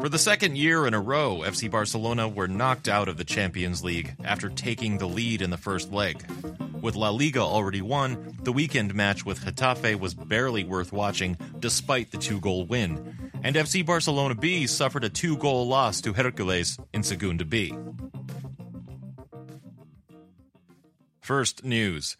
For the second year in a row, FC Barcelona were knocked out of the Champions League after taking the lead in the first leg. With La Liga already won, the weekend match with Getafe was barely worth watching despite the two goal win. And FC Barcelona B suffered a two goal loss to Hercules in Segunda B. First news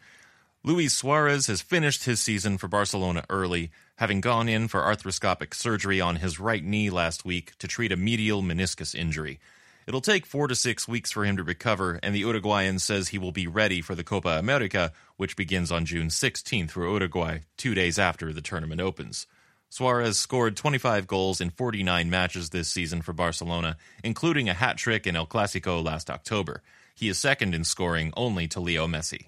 Luis Suarez has finished his season for Barcelona early, having gone in for arthroscopic surgery on his right knee last week to treat a medial meniscus injury. It'll take four to six weeks for him to recover, and the Uruguayan says he will be ready for the Copa America, which begins on June 16th for Uruguay, two days after the tournament opens. Suarez scored 25 goals in 49 matches this season for Barcelona, including a hat trick in El Clasico last October. He is second in scoring only to Leo Messi.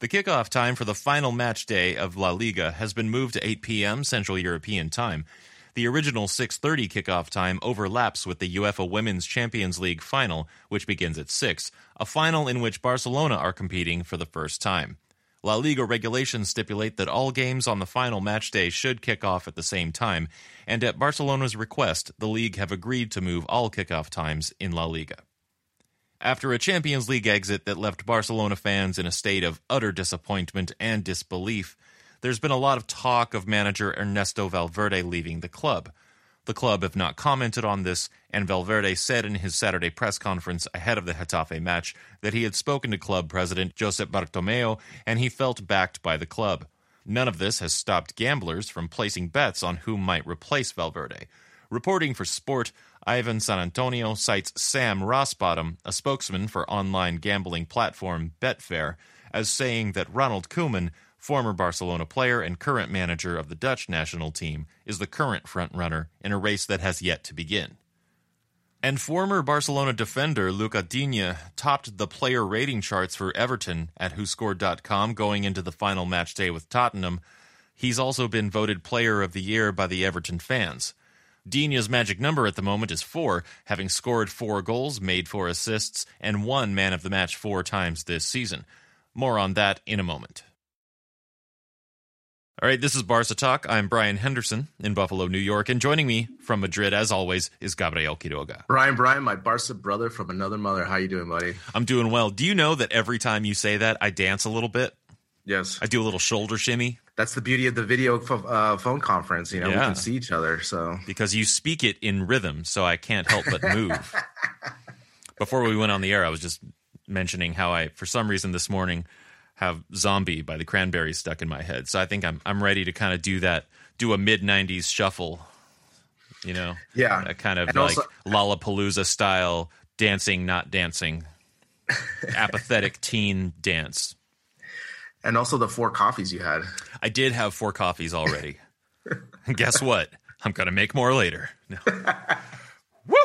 The kickoff time for the final match day of La Liga has been moved to 8 p.m. Central European Time. The original 6:30 kickoff time overlaps with the UEFA Women's Champions League final, which begins at 6, a final in which Barcelona are competing for the first time. La Liga regulations stipulate that all games on the final match day should kick off at the same time, and at Barcelona's request, the league have agreed to move all kickoff times in La Liga. After a Champions League exit that left Barcelona fans in a state of utter disappointment and disbelief, there's been a lot of talk of manager Ernesto Valverde leaving the club. The club have not commented on this, and Valverde said in his Saturday press conference ahead of the Getafe match that he had spoken to club president Josep Bartomeu and he felt backed by the club. None of this has stopped gamblers from placing bets on who might replace Valverde. Reporting for Sport, Iván San Antonio cites Sam Rosbottom, a spokesman for online gambling platform Betfair, as saying that Ronald Koeman, former Barcelona player and current manager of the Dutch national team, is the current frontrunner in a race that has yet to begin. And former Barcelona defender Lucas Digne topped the player rating charts for Everton at WhoScored.com going into the final match day with Tottenham. He's also been voted Player of the Year by the Everton fans. Digne's magic number at the moment is four, having scored four goals, made four assists, and won man of the match four times this season. More on that in a moment. All right, this is Barca Talk. I'm Brian Henderson in Buffalo, New York, and joining me from Madrid, as always, is Gabriel Quiroga. Brian, Brian, my Barca brother from another mother. How you doing, buddy? I'm doing well. Do you know that every time you say that, I dance a little bit? Yes, I do a little shoulder shimmy. That's the beauty of the video uh, phone conference. You know, yeah. we can see each other. So because you speak it in rhythm, so I can't help but move. Before we went on the air, I was just mentioning how I, for some reason, this morning have "Zombie" by the Cranberries stuck in my head. So I think I'm I'm ready to kind of do that, do a mid '90s shuffle. You know, yeah, a kind of and like also- Lollapalooza style dancing, not dancing, apathetic teen dance and also the four coffees you had. I did have four coffees already. Guess what? I'm gonna make more later. No. Woo!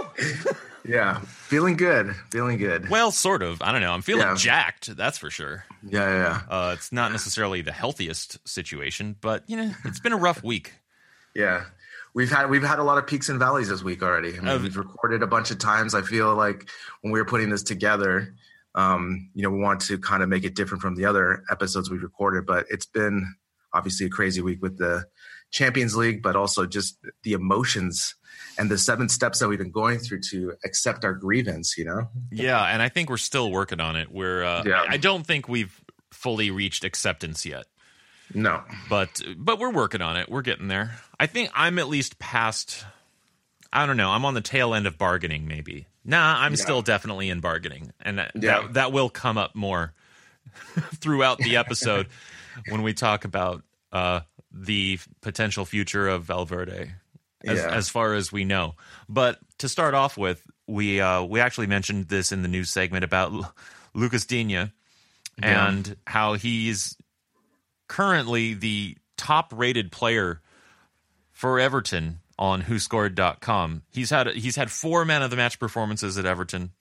yeah, feeling good, feeling good. Well, sort of. I don't know. I'm feeling yeah. jacked. That's for sure. Yeah, yeah. Uh, it's not necessarily the healthiest situation, but you know, it's been a rough week. Yeah, we've had we've had a lot of peaks and valleys this week already. I mean, uh, we've recorded a bunch of times. I feel like when we were putting this together, um, you know, we want to kind of make it different from the other episodes we've recorded. But it's been obviously a crazy week with the Champions League, but also just the emotions and the seven steps that we've been going through to accept our grievance. You know? Yeah, and I think we're still working on it. We're uh, yeah. I don't think we've fully reached acceptance yet. No, but but we're working on it. We're getting there. I think I'm at least past. I don't know. I'm on the tail end of bargaining. Maybe. Nah, I'm yeah. still definitely in bargaining, and that, yeah. that that will come up more throughout the episode when we talk about uh, the potential future of Valverde. As, yeah. as far as we know, but to start off with, we uh, we actually mentioned this in the news segment about L- Lucas Digne and how he's currently the top rated player for Everton on whoscored.com. He's had he's had four man of the match performances at Everton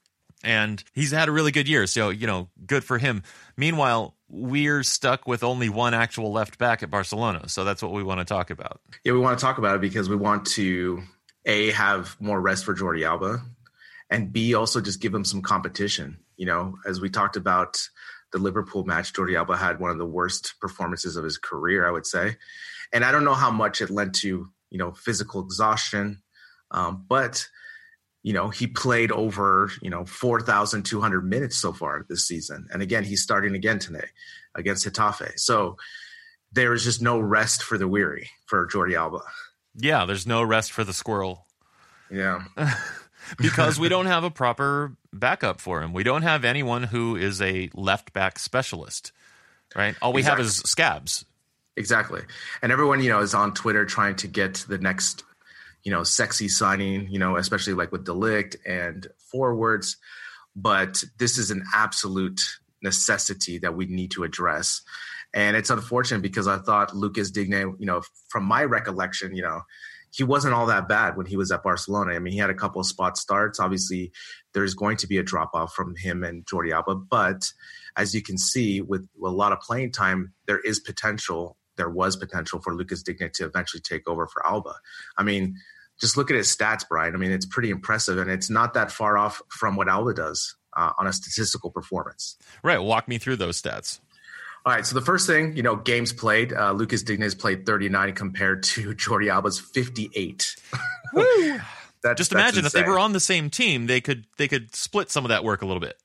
and he's had a really good year, so you know, good for him. Meanwhile, we're stuck with only one actual left back at Barcelona, so that's what we want to talk about. Yeah, we want to talk about it because we want to a have more rest for Jordi Alba, and b also just give him some competition. You know, as we talked about the Liverpool match, Jordi Alba had one of the worst performances of his career, I would say. And I don't know how much it led to, you know, physical exhaustion. Um, but, you know, he played over, you know, 4,200 minutes so far this season. And again, he's starting again today against Getafe. So there is just no rest for the weary for Jordi Alba. Yeah, there's no rest for the squirrel. Yeah. because we don't have a proper backup for him. We don't have anyone who is a left back specialist, right? All we exactly. have is scabs. Exactly. And everyone, you know, is on Twitter trying to get the next, you know, sexy signing, you know, especially like with de Ligt and forwards. But this is an absolute necessity that we need to address. And it's unfortunate because I thought Lucas Digne, you know, from my recollection, you know, he wasn't all that bad when he was at Barcelona. I mean, he had a couple of spot starts. Obviously, there's going to be a drop off from him and Jordi Alba, but as you can see, with a lot of playing time, there is potential. There was potential for Lucas Digne to eventually take over for Alba. I mean, just look at his stats, Brian. I mean, it's pretty impressive, and it's not that far off from what Alba does uh, on a statistical performance. Right. Walk me through those stats. All right. So the first thing, you know, games played. Uh, Lucas has played 39 compared to Jordi Alba's 58. Woo! That, just imagine if they were on the same team, they could they could split some of that work a little bit.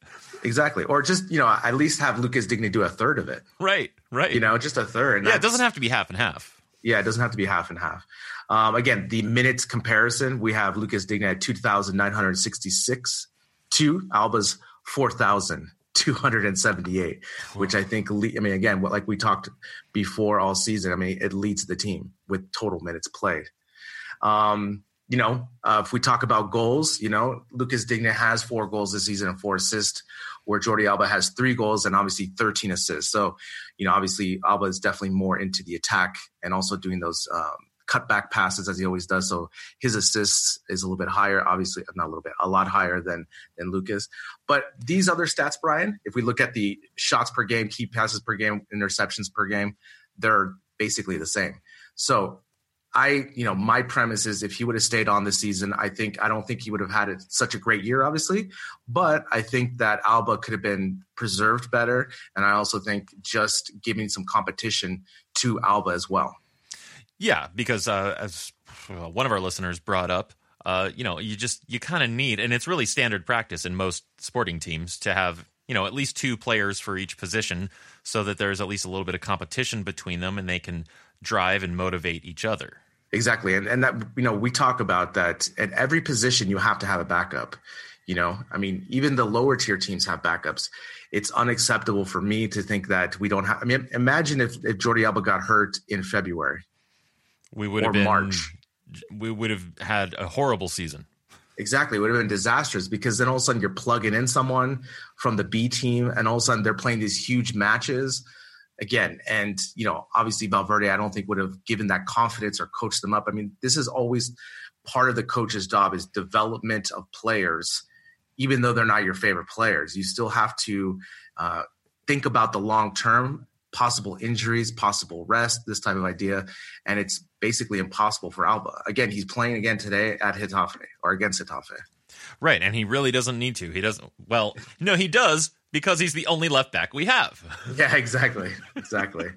Exactly, or just you know at least have Lucas Digne do a third of it. Right, right. You know, just a third. Yeah, it doesn't have to be half and half. Yeah, it doesn't have to be half and half. Um, again, the minutes comparison, we have Lucas Digne at two thousand nine hundred sixty six to Alba's four thousand 278, which I think, I mean, again, what like we talked before all season, I mean, it leads the team with total minutes played. Um, you know, uh, if we talk about goals, you know, Lucas Digne has four goals this season and four assists, where Jordi Alba has three goals and obviously 13 assists. So, you know, obviously Alba is definitely more into the attack and also doing those um, cutback passes as he always does. So his assists is a little bit higher, obviously not a little bit, a lot higher than than Lucas. But these other stats, Brian, if we look at the shots per game, key passes per game, interceptions per game, they're basically the same. So I, you know, my premise is if he would have stayed on this season, I think I don't think he would have had such a great year, obviously, but I think that Alba could have been preserved better, and I also think just giving some competition to Alba as well. Yeah, because uh, as one of our listeners brought up, uh, you know, you just you kind of need, and it's really standard practice in most sporting teams to have you know at least two players for each position, so that there's at least a little bit of competition between them, and they can drive and motivate each other. Exactly, and and that you know we talk about that at every position you have to have a backup. You know, I mean, even the lower tier teams have backups. It's unacceptable for me to think that we don't have. I mean, imagine if, if Jordi Alba got hurt in February we would have been March. We would have had a horrible season. Exactly, it would have been disastrous because then all of a sudden you're plugging in someone from the B team, and all of a sudden they're playing these huge matches again. And you know, obviously Valverde, I don't think would have given that confidence or coached them up. I mean, this is always part of the coach's job is development of players, even though they're not your favorite players. You still have to uh, think about the long term possible injuries, possible rest, this type of idea. And it's basically impossible for Alba. Again, he's playing again today at Getafe or against Getafe. Right. And he really doesn't need to. He doesn't. Well, no, he does because he's the only left back we have. Yeah, exactly. Exactly.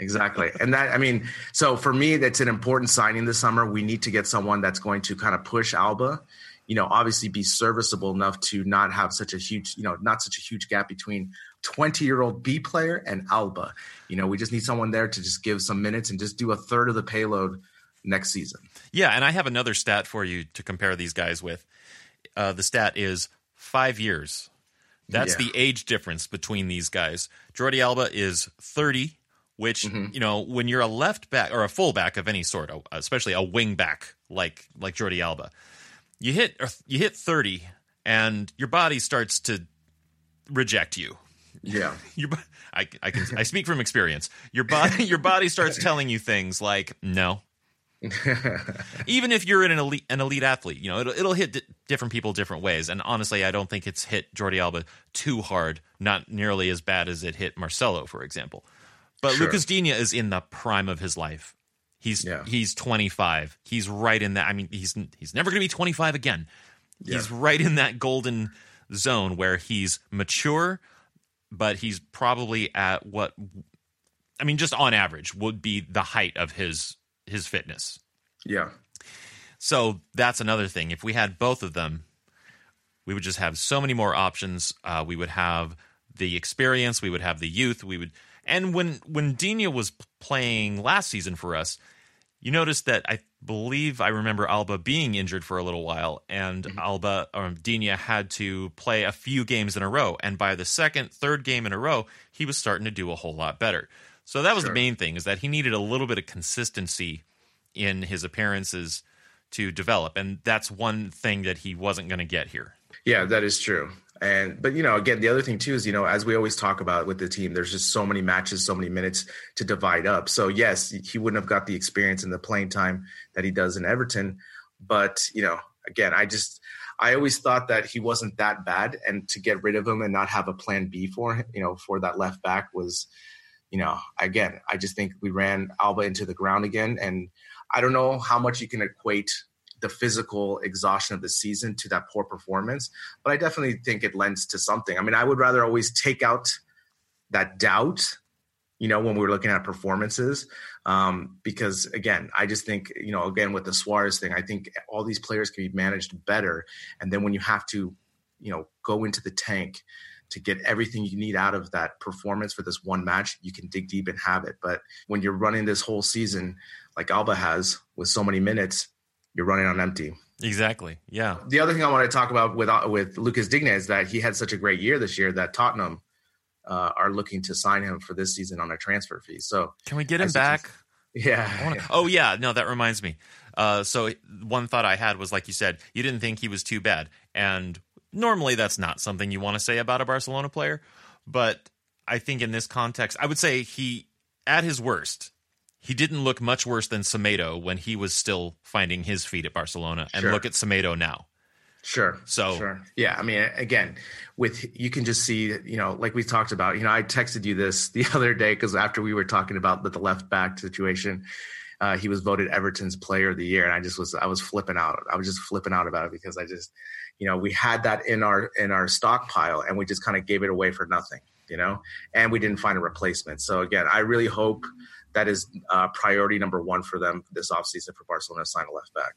exactly. And that, I mean, so for me, that's an important signing this summer. We need to get someone that's going to kind of push Alba you know, obviously be serviceable enough to not have such a huge, you know, not such a huge gap between 20 year old B player and Alba. You know, we just need someone there to just give some minutes and just do a third of the payload next season. Yeah, and I have another stat for you to compare these guys with. Uh, the stat is five years. That's yeah. the age difference between these guys. Jordi Alba is 30, which, mm-hmm. you know, when you're a left back or a fullback of any sort, especially a wing back like like Jordi Alba, you hit you hit 30 and your body starts to reject you. Yeah. Your, I, I can I speak from experience. Your body your body starts telling you things like no. Even if you're an elite an elite athlete, you know it'll it'll hit different people different ways. And honestly, I don't think it's hit Jordi Alba too hard, not nearly as bad as it hit Marcelo, for example. But sure. Lucas Digne is in the prime of his life. He's yeah. he's 25. He's right in that. I mean, he's he's never going to be 25 again. Yeah. He's right in that golden zone where he's mature, but he's probably at what I mean, just on average, would be the height of his his fitness. Yeah. So that's another thing. If we had both of them, we would just have so many more options. Uh, we would have the experience. We would have the youth. We would, and when when Digne was playing last season for us, you noticed that I believe I remember Alba being injured for a little while, and mm-hmm. Alba or um, Digne had to play a few games in a row. And by the second, third game in a row, he was starting to do a whole lot better. So that was sure. the main thing is that he needed a little bit of consistency in his appearances to develop, and that's one thing that he wasn't going to get here. Yeah, that is true. And but you know, again, the other thing too is you know, as we always talk about with the team, there's just so many matches, so many minutes to divide up. So yes, he wouldn't have got the experience and the playing time that he does in Everton, but you know, again, I just I always thought that he wasn't that bad, and to get rid of him and not have a plan B for him, you know, for that left back was, you know, again, I just think we ran Alba into the ground again, and I don't know how much you can equate the physical exhaustion of the season to that poor performance, but I definitely think it lends to something. I mean, I would rather always take out that doubt, you know, when we're looking at performances, um, because again, I just think, you know, again with the Suarez thing, I think all these players can be managed better, and then when you have to, you know, go into the tank to get everything you need out of that performance for this one match, you can dig deep and have it. But when you're running this whole season, like Alba has with so many minutes, you're running on empty. Exactly. Yeah. The other thing I want to talk about with with Lucas Digne is that he had such a great year this year that Tottenham uh, are looking to sign him for this season on a transfer fee. So can we get him back? yeah. Wanna, yeah. Oh yeah. No, that reminds me. Uh, so one thought I had was like you said, you didn't think he was too bad, and normally that's not something you want to say about a Barcelona player, but I think in this context, I would say he at his worst he didn't look much worse than Semedo when he was still finding his feet at Barcelona. And sure. look at Semedo now. Sure. So sure. Yeah. I mean, again, with you can just see, you know, like we talked about. You know, I texted you this the other day because after we were talking about the, the left back situation, uh, he was voted Everton's Player of the Year, and I just was I was flipping out. I was just flipping out about it because I just, you know, we had that in our in our stockpile, and we just kind of gave it away for nothing, you know, and we didn't find a replacement. So again, I really hope that is uh, priority number one for them this offseason for Barcelona to sign a left back.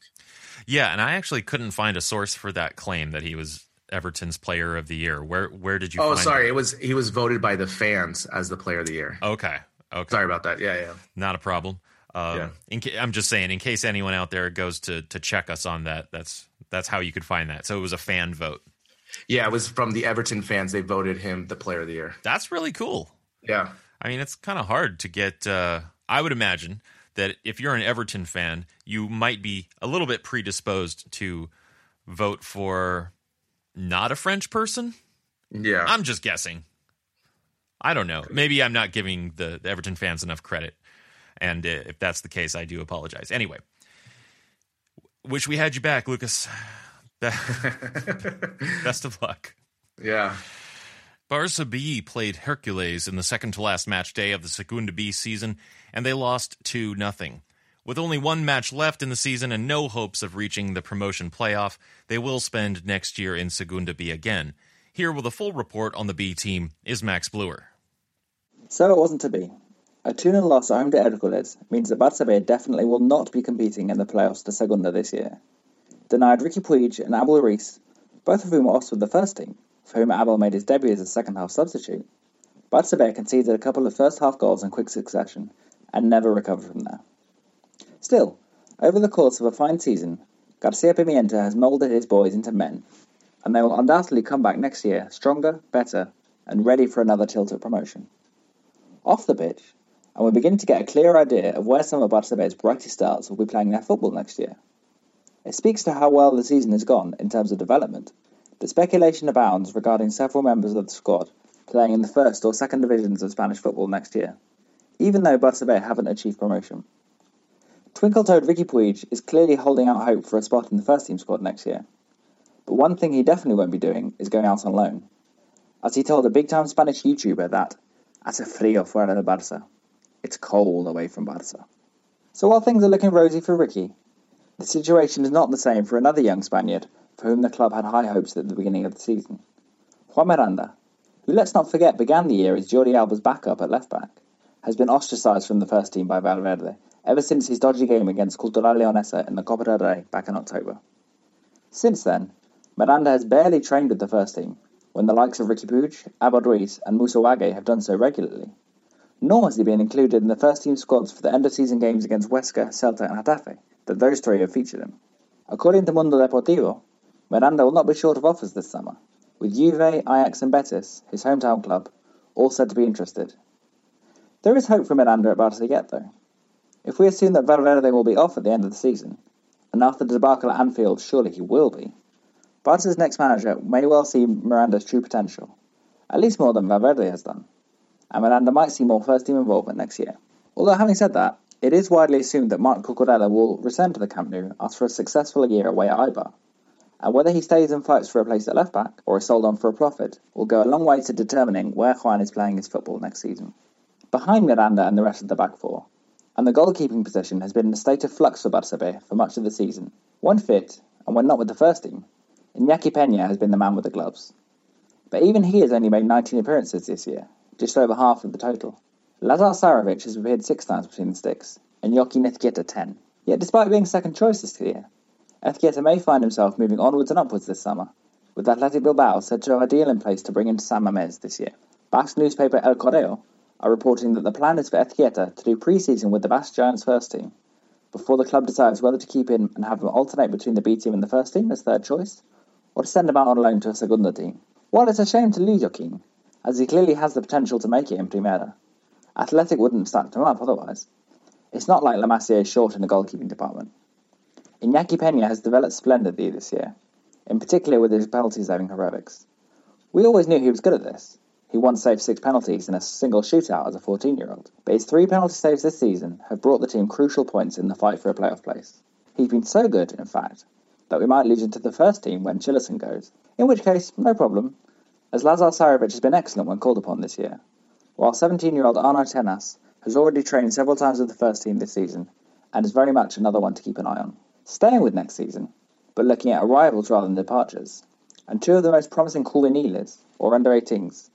Yeah, and I actually couldn't find a source for that claim that he was Everton's player of the year. Where where did you Oh, sorry. That? It was he was voted by the fans as the player of the year. Okay. Okay. Sorry about that. Yeah, yeah. Not a problem. Um, yeah. Ca- I'm just saying, in case anyone out there goes to to check us on that, that's that's how you could find that. So it was a fan vote. Yeah, it was from the Everton fans. They voted him the player of the year. That's really cool. Yeah. I mean, it's kind of hard to get. Uh, I would imagine that if you're an Everton fan, you might be a little bit predisposed to vote for not a French person. Yeah. I'm just guessing. I don't know. Maybe I'm not giving the, the Everton fans enough credit. And uh, if that's the case, I do apologize. Anyway, wish we had you back, Lucas. Best of luck. Yeah. Barca B played Hercules in the second to last match day of the Segunda B season, and they lost 2 0. With only one match left in the season and no hopes of reaching the promotion playoff, they will spend next year in Segunda B again. Here with a full report on the B team is Max Bluer. So it wasn't to be. A 2 0 loss at home to Hercules means that Barca B definitely will not be competing in the playoffs to Segunda this year. Denied Riqui Puig and Abel Ruiz, both of whom were off with the first team, for whom Abel made his debut as a second half substitute, Barça B conceded a couple of first half goals in quick succession and never recovered from there. Still, over the course of a fine season, Garcia Pimienta has moulded his boys into men, and they will undoubtedly come back next year stronger, better, and ready for another tilt at promotion. Off the pitch, and we're beginning to get a clear idea of where some of B's brightest stars will be playing their football next year. It speaks to how well the season has gone in terms of development, but speculation abounds regarding several members of the squad playing in the first or second divisions of Spanish football next year, even though Barça B haven't achieved promotion. Twinkle-toed Riqui Puig is clearly holding out hope for a spot in the first team squad next year, but one thing he definitely won't be doing is going out on loan, as he told a big-time Spanish YouTuber that hace frío fuera de Barça. It's cold away from Barça. So while things are looking rosy for Riqui, the situation is not the same for another young Spaniard for whom the club had high hopes at the beginning of the season. Juan Miranda, who let's not forget began the year as Jordi Alba's backup at left back, has been ostracised from the first team by Valverde ever since his dodgy game against Cultural Leonesa in the Copa del Rey back in October. Since then, Miranda has barely trained with the first team, when the likes of Riqui Puig, Abel Ruiz, and Moussa Wagué have done so regularly. Nor has he been included in the first team squads for the end of season games against Huesca, Celta, and Getafe, that those three have featured him. According to Mundo Deportivo, Miranda will not be short of offers this summer, with Juve, Ajax, and Betis, his hometown club, all said to be interested. There is hope for Miranda at Barca yet, though. If we assume that Valverde will be off at the end of the season, and after the debacle at Anfield, surely he will be, Barca's next manager may well see Miranda's true potential, at least more than Valverde has done, and Miranda might see more first team involvement next year. Although, having said that, it is widely assumed that Marc Cucurella will return to the Camp Nou after a successful year away at Eibar, and whether he stays and fights for a place at left back or is sold on for a profit will go a long way to determining where Juan is playing his football next season. Behind Miranda and the rest of the back four, and the goalkeeping position has been in a state of flux for Barça for much of the season. When fit, and when not with the first team, Iñaki Peña has been the man with the gloves. But even he has only made 19 appearances this year, just over half of the total. Lazar Carević has appeared six times between the sticks, and Joaquin Ezkieta 10. Yet despite being second choice this year, Ezkieta may find himself moving onwards and upwards this summer, with Athletic Bilbao said to have a deal in place to bring in San Mamés this year. Basque newspaper El Correo are reporting that the plan is for Ezkieta to do pre-season with the Basque Giants first team, before the club decides whether to keep him and have him alternate between the B team and the first team as third choice, or to send him out on loan to a Segunda team. While it's a shame to lose Joaquin, as he clearly has the potential to make it in Primera, Athletic wouldn't have stacked him up otherwise. It's not like La Masia is short in the goalkeeping department. Iñaki Peña has developed splendidly this year, in particular with his penalty saving heroics. We always knew he was good at this. He once saved six penalties in a single shootout as a 14 year old, but his three penalty saves this season have brought the team crucial points in the fight for a playoff place. He's been so good, in fact, that we might lose him to the first team when Cillessen goes, in which case, no problem, as Lazar Carević has been excellent when called upon this year, while 17 year old Arnau Tenas has already trained several times with the first team this season and is very much another one to keep an eye on staying with next season, but looking at arrivals rather than departures. And two of the most promising juveniles, or under 18s,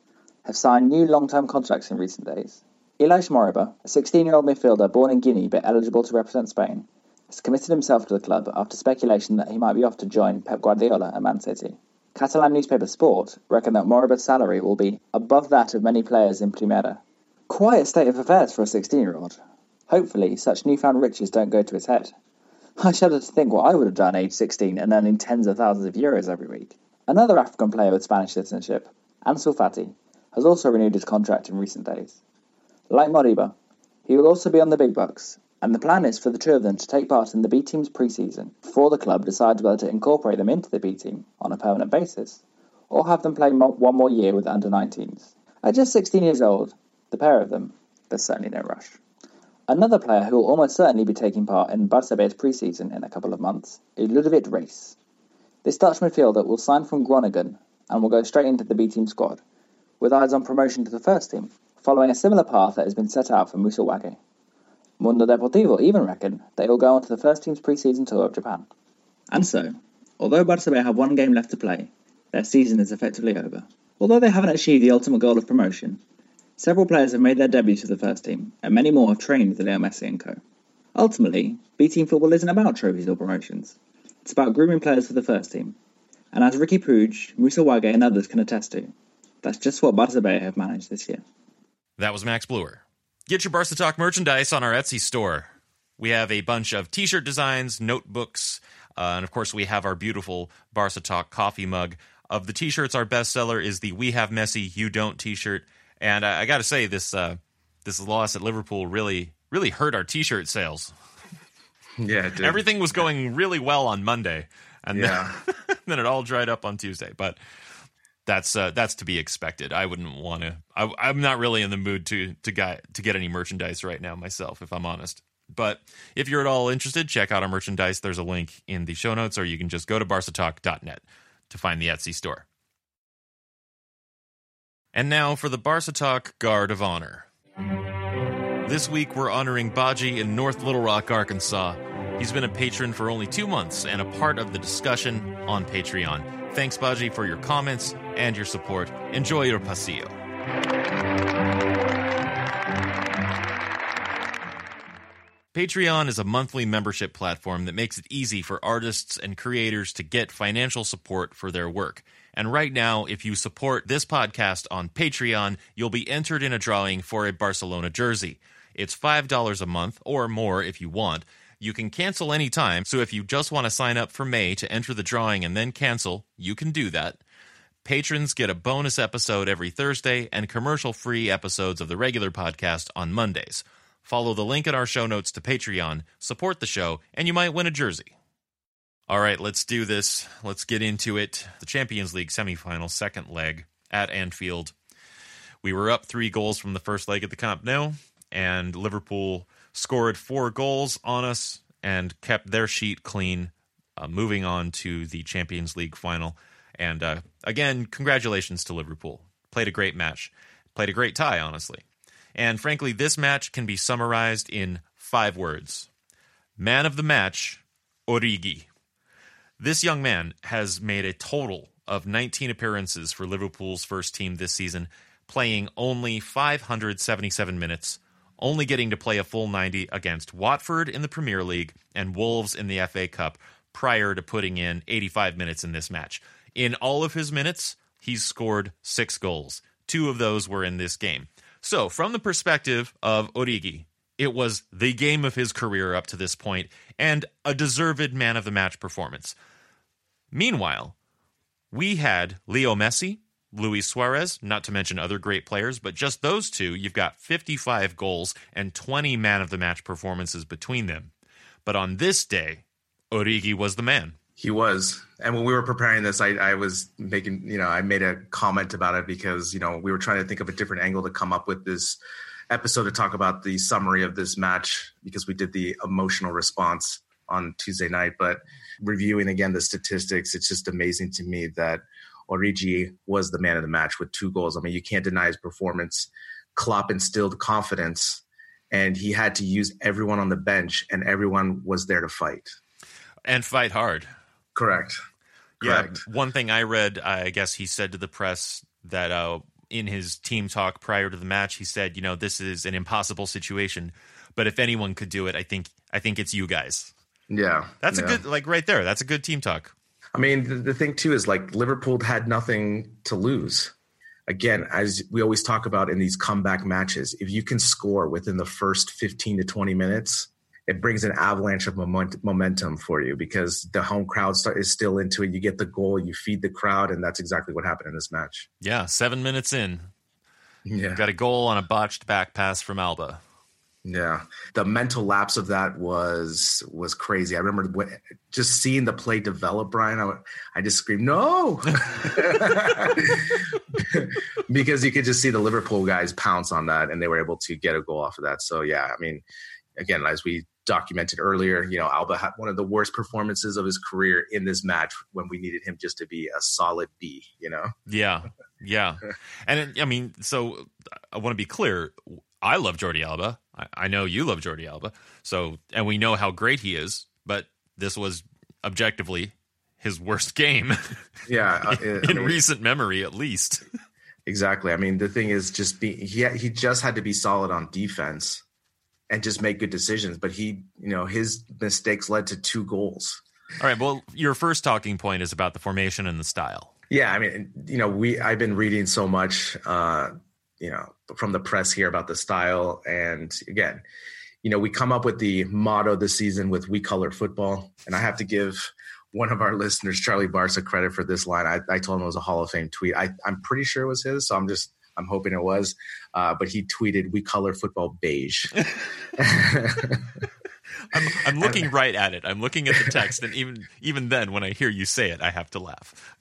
have signed new long term contracts in recent days. Ilaix Moriba, a 16 year old midfielder born in Guinea but eligible to represent Spain, has committed himself to the club after speculation that he might be off to join Pep Guardiola at Man City. Catalan newspaper Sport reckon that Moriba's salary will be above that of many players in Primera. Quite a state of affairs for a 16 year old. Hopefully, such newfound riches don't go to his head. I shudder to think what I would have done age 16 and earning tens of thousands of euros every week. Another African player with Spanish citizenship, Ansu Fati, has also renewed his contract in recent days. Like Moriba, he will also be on the big bucks, and the plan is for the two of them to take part in the B team's preseason before the club decides whether to incorporate them into the B team on a permanent basis, or have them play one more year with the under 19s. At just 16 years old, the pair of them, there's certainly no rush. Another player who will almost certainly be taking part in Barça B's pre-season in a couple of months is Ludovic Reis. This Dutch midfielder will sign from Groningen and will go straight into the B team squad, with eyes on promotion to the first team, following a similar path that has been set out for Moussa Wagué. Mundo Deportivo even reckon they will go on to the first team's pre-season tour of Japan. And so, although Barça B have one game left to play, their season is effectively over. Although they haven't achieved the ultimate goal of promotion, Several players have made their debuts for the first team, and many more have trained with Leo Messi and co. Ultimately, B team football isn't about trophies or promotions. It's about grooming players for the first team. And as Riqui Puig, Moussa Wagué and others can attest to, that's just what Barça have managed this year. That was Max Bluer. Get your Barca Talk merchandise on our Etsy store. We have a bunch of t shirt designs, notebooks, uh, and of course, we have our beautiful Barca Talk coffee mug. Of the t shirts, our bestseller is the We Have Messi, You Don't t shirt. And I, I got to say, this, uh, this loss at Liverpool really, really hurt our t shirt sales. Yeah, it did. Everything was going really well on Monday, and Yeah. then, then it all dried up on Tuesday. But that's uh, that's to be expected. I wouldn't want to. I'm not really in the mood to to guy, to get any merchandise right now myself, if I'm honest. But if you're at all interested, check out our merchandise. There's a link in the show notes, or you can just go to barcatalk.net to find the Etsy store. And now for the Barca Talk Guard of Honor. This week we're honoring Baji in North Little Rock, Arkansas. He's been a patron for only two months and a part of the discussion on Patreon. Thanks, Baji, for your comments and your support. Enjoy your pasillo. Patreon is a monthly membership platform that makes it easy for artists and creators to get financial support for their work. And right now, if you support this podcast on Patreon, you'll be entered in a drawing for a Barcelona jersey. It's $5 a month or more if you want. You can cancel anytime, so if you just want to sign up for May to enter the drawing and then cancel, you can do that. Patrons get a bonus episode every Thursday and commercial free episodes of the regular podcast on Mondays. Follow the link in our show notes to Patreon, support the show, and you might win a jersey. All right, let's do this. Let's get into it. The Champions League semifinal, second leg at Anfield. We were up three goals from the first leg at the Camp Nou, and Liverpool scored four goals on us and kept their sheet clean, uh, moving on to the Champions League final. And uh, again, congratulations to Liverpool. Played a great match. Played a great tie, honestly. And frankly, this match can be summarized in five words Man of the match, Origi. This young man has made a total of 19 appearances for Liverpool's first team this season, playing only 577 minutes, only getting to play a full 90 against Watford in the Premier League and Wolves in the FA Cup prior to putting in 85 minutes in this match. In all of his minutes, he's scored six goals. Two of those were in this game. So, from the perspective of Origi, it was the game of his career up to this point and a deserved man of the match performance. Meanwhile, we had Leo Messi, Luis Suarez, not to mention other great players, but just those two, you've got 55 goals and 20 man of the match performances between them. But on this day, Origi was the man. He was. And when we were preparing this, I, I was making, you know, I made a comment about it because, you know, we were trying to think of a different angle to come up with this episode to talk about the summary of this match because we did the emotional response on Tuesday night. But reviewing again the statistics, it's just amazing to me that Origi was the man of the match with two goals. I mean, you can't deny his performance. Klopp instilled confidence, and he had to use everyone on the bench, and everyone was there to fight. And fight hard. Correct. Correct. Yeah. One thing I read, I guess he said to the press that uh, in his team talk prior to the match, he said, "You know, this is an impossible situation, but if anyone could do it, I think I think it's you guys." Yeah. That's yeah. a good like right there. That's a good team talk. I mean, the, the thing too is like Liverpool had nothing to lose. Again, as we always talk about in these comeback matches, if you can score within the first 15 to 20 minutes, it brings an avalanche of moment, momentum for you because the home crowd start, is still into it. You get the goal, you feed the crowd, and that's exactly what happened in this match. Yeah, seven minutes in, Yeah, got a goal on a botched back pass from Alba. Yeah. The mental lapse of that was was crazy. I remember when, just seeing the play develop, Brian. I, I just screamed no, because you could just see the Liverpool guys pounce on that, and they were able to get a goal off of that. So yeah, I mean, again, as we documented earlier, you know, Alba had one of the worst performances of his career in this match when we needed him just to be a solid B. You know, Yeah, yeah, and I mean, so I want to be clear. I love Jordi Alba. I, I know you love Jordi Alba. So, and we know how great he is. But this was objectively his worst game yeah, uh, in I mean, recent memory, at least. Exactly. I mean, the thing is, just be he he just had to be solid on defense and just make good decisions. But he, you know, his mistakes led to two goals. All right. Well, your first talking point is about the formation and the style. Yeah, I mean, you know, we I've been reading so much, uh, you know, from the press here about the style. And again, you know, we come up with the motto this season with "We Color Football," and I have to give one of our listeners, Charlie Barca, credit for this line. I, I told him it was a Hall of Fame tweet. I, I'm pretty sure it was his, so I'm just I'm hoping it was. Uh, but he tweeted, "We color football beige." I'm, I'm looking right at it. I'm looking at the text, and even even then, when I hear you say it, I have to laugh.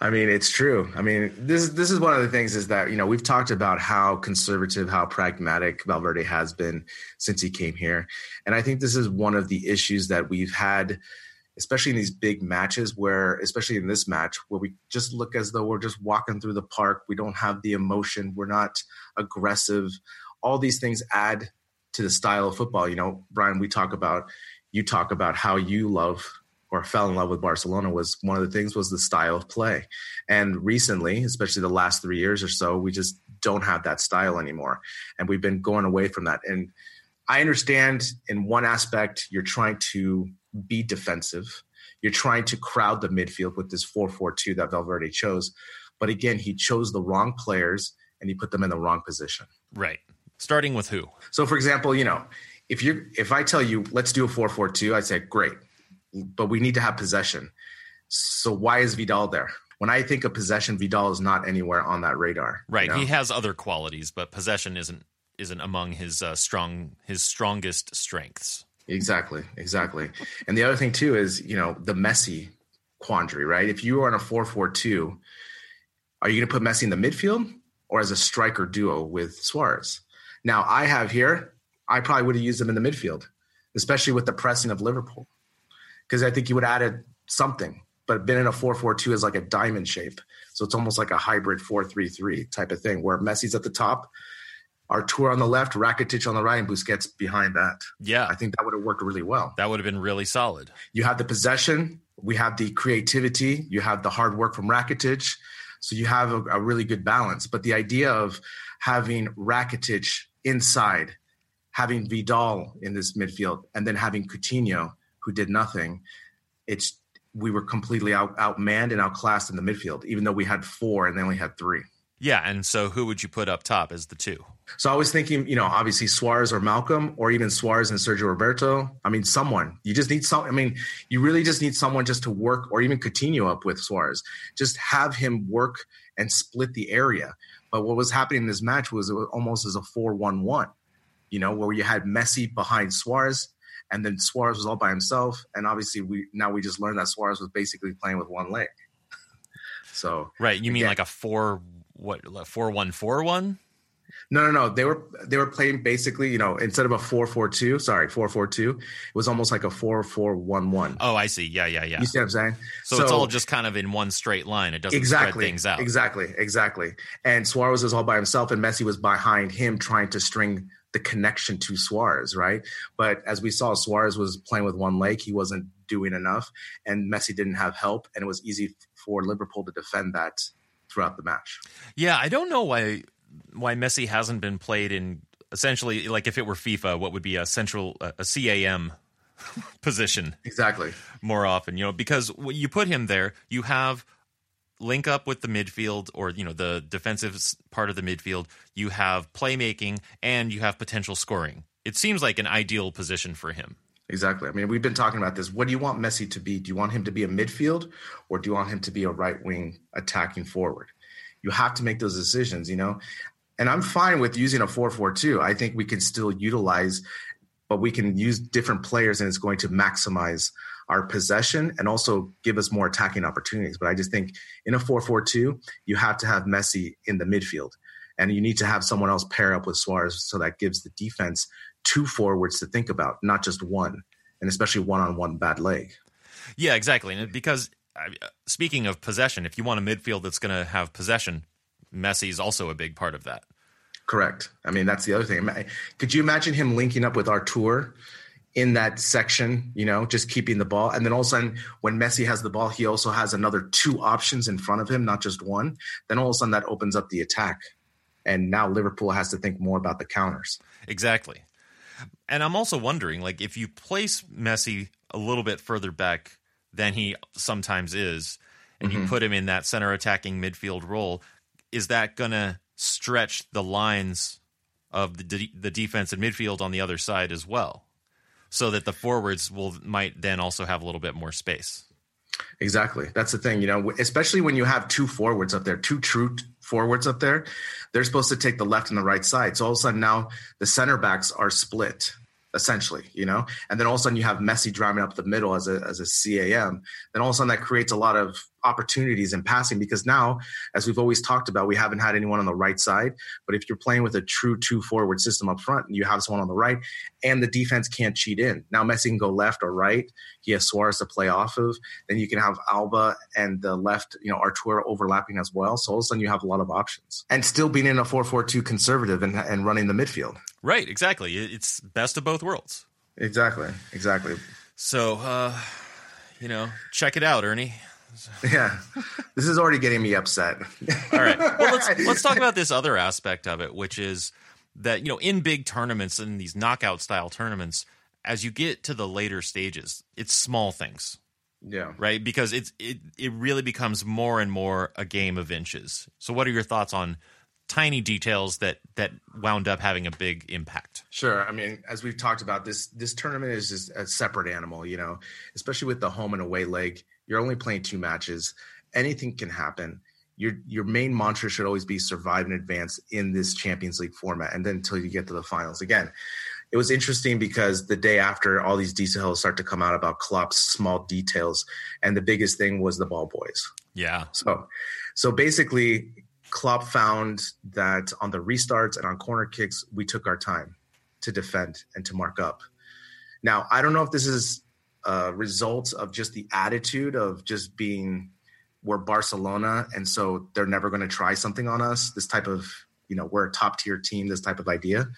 I mean, it's true. I mean, this this is one of the things is that you know we've talked about how conservative, how pragmatic Valverde has been since he came here, and I think this is one of the issues that we've had especially in these big matches where especially in this match where we just look as though we're just walking through the park we don't have the emotion we're not aggressive all these things add to the style of football you know brian we talk about you talk about how you love or fell in love with barcelona was one of the things was the style of play and recently especially the last three years or so we just don't have that style anymore and we've been going away from that and i understand in one aspect you're trying to be defensive. You're trying to crowd the midfield with this 4-4-2 that Valverde chose. But again, he chose the wrong players and he put them in the wrong position. Right. Starting with who? So for example, you know, if you if I tell you let's do a 4-4-2, I'd say great. But we need to have possession. So why is Vidal there? When I think of possession, Vidal is not anywhere on that radar. Right. You know? He has other qualities, but possession isn't isn't among his uh, strong his strongest strengths. Exactly, exactly. And the other thing too is, you know, the Messi quandary, right? If you are in a 4-4-2, are you going to put Messi in the midfield or as a striker duo with Suarez? Now, I have here, I probably would have used him in the midfield, especially with the pressing of Liverpool. Because I think he would have added something, but been in a 4-4-2 is like a diamond shape. So it's almost like a hybrid 4-3-3 type of thing where Messi's at the top Arthur on the left, Rakitic on the right, and Busquets behind that. Yeah. I think that would have worked really well. That would have been really solid. You have the possession, we have the creativity, you have the hard work from Rakitic. So you have a, a really good balance. But the idea of having Rakitic inside, having Vidal in this midfield, and then having Coutinho, who did nothing, it's we were completely out outmanned and outclassed in the midfield, even though we had four and they only had three. Yeah, and so who would you put up top as the two? So I was thinking, you know, obviously Suarez or Malcom, or even Suarez and Sergio Roberto. I mean, someone. You just need some. I mean, you really just need someone just to work, or even Coutinho up with Suarez. Just have him work and split the area. But what was happening in this match was, was almost as a four-one-one. You know, where you had Messi behind Suarez, and then Suarez was all by himself. And obviously, we now we just learned that Suarez was basically playing with one leg. So right, you mean like a four what four one four one? No, no, no. They were they were playing basically, you know, instead of a four four two, sorry, four four two, it was almost like a four four one one. Oh, I see. Yeah, yeah, yeah. You see what I'm saying? So, so it's all just kind of in one straight line. It doesn't exactly, spread things out. Exactly, exactly. And Suarez was all by himself, and Messi was behind him, trying to string the connection to Suarez, right? But as we saw, Suarez was playing with one leg; he wasn't doing enough, and Messi didn't have help, and it was easy for Liverpool to defend that throughout the match. Yeah, I don't know why why Messi hasn't been played in essentially like if it were FIFA, what would be a central a CAM position exactly more often. You know, because when you put him there, you have link up with the midfield or you know the defensive part of the midfield. You have playmaking and you have potential scoring. It seems like an ideal position for him. Exactly. I mean, we've been talking about this. What do you want Messi to be? Do you want him to be a midfield or do you want him to be a right wing attacking forward? You have to make those decisions, you know? And I'm fine with using a 4 4 2. I think we can still utilize, but we can use different players and it's going to maximize our possession and also give us more attacking opportunities. But I just think in a 4 4 2, you have to have Messi in the midfield and you need to have someone else pair up with Suarez so that gives the defense two forwards to think about, not just one, and especially one on one bad leg. Yeah, exactly. And because Uh, speaking of possession, if you want a midfield that's going to have possession, Messi is also a big part of that. Correct. I mean, that's the other thing. Could you imagine him linking up with Arthur in that section, you know, just keeping the ball? And then all of a sudden, when Messi has the ball, he also has another two options in front of him, not just one. Then all of a sudden, that opens up the attack. And now Liverpool has to think more about the counters. Exactly. And I'm also wondering, like, if you place Messi a little bit further back than he sometimes is, and mm-hmm. you put him in that center attacking midfield role, is that going to stretch the lines of the de- the defense and midfield on the other side as well, so that the forwards will might then also have a little bit more space. Exactly. That's the thing, you know, especially when you have two forwards up there, two true forwards up there, they're supposed to take the left and the right side. So all of a sudden now the center backs are split essentially, you know, and then all of a sudden you have Messi driving up the middle as a, as a CAM. Then all of a sudden that creates a lot of opportunities in passing because now, as we've always talked about, we haven't had anyone on the right side. But if you're playing with a true two forward system up front and you have someone on the right and the defense can't cheat in, now Messi can go left or right. He has Suarez to play off of. Then you can have Alba and the left, you know, Arturo overlapping as well. So all of a sudden you have a lot of options and still being in a 4 4 2 conservative and, and running the midfield. Right, exactly. It's best of both worlds. Exactly, exactly. So, uh, you know, check it out, Ernie. Yeah, this is already getting me upset. All right, well let's let's talk about this other aspect of it, which is that you know in big tournaments in these knockout style tournaments, as you get to the later stages, it's small things. Yeah. Right, because it's it it really becomes more and more a game of inches. So, what are your thoughts on tiny details that that wound up having a big impact. Sure. I mean, as we've talked about, this this tournament is just a separate animal, you know, especially with the home and away leg. You're only playing two matches. Anything can happen. Your your main mantra should always be survive and advance in this Champions League format, and then until you get to the finals. Again, it was interesting because the day after all these details start to come out about Klopp's small details, and the biggest thing was the ball boys. Yeah. So, so basically, Klopp found that on the restarts and on corner kicks, we took our time to defend and to mark up. Now, I don't know if this is a result of just the attitude of just being we're Barcelona, and so they're never going to try something on us. This type of, you know, we're a top tier team, this type of idea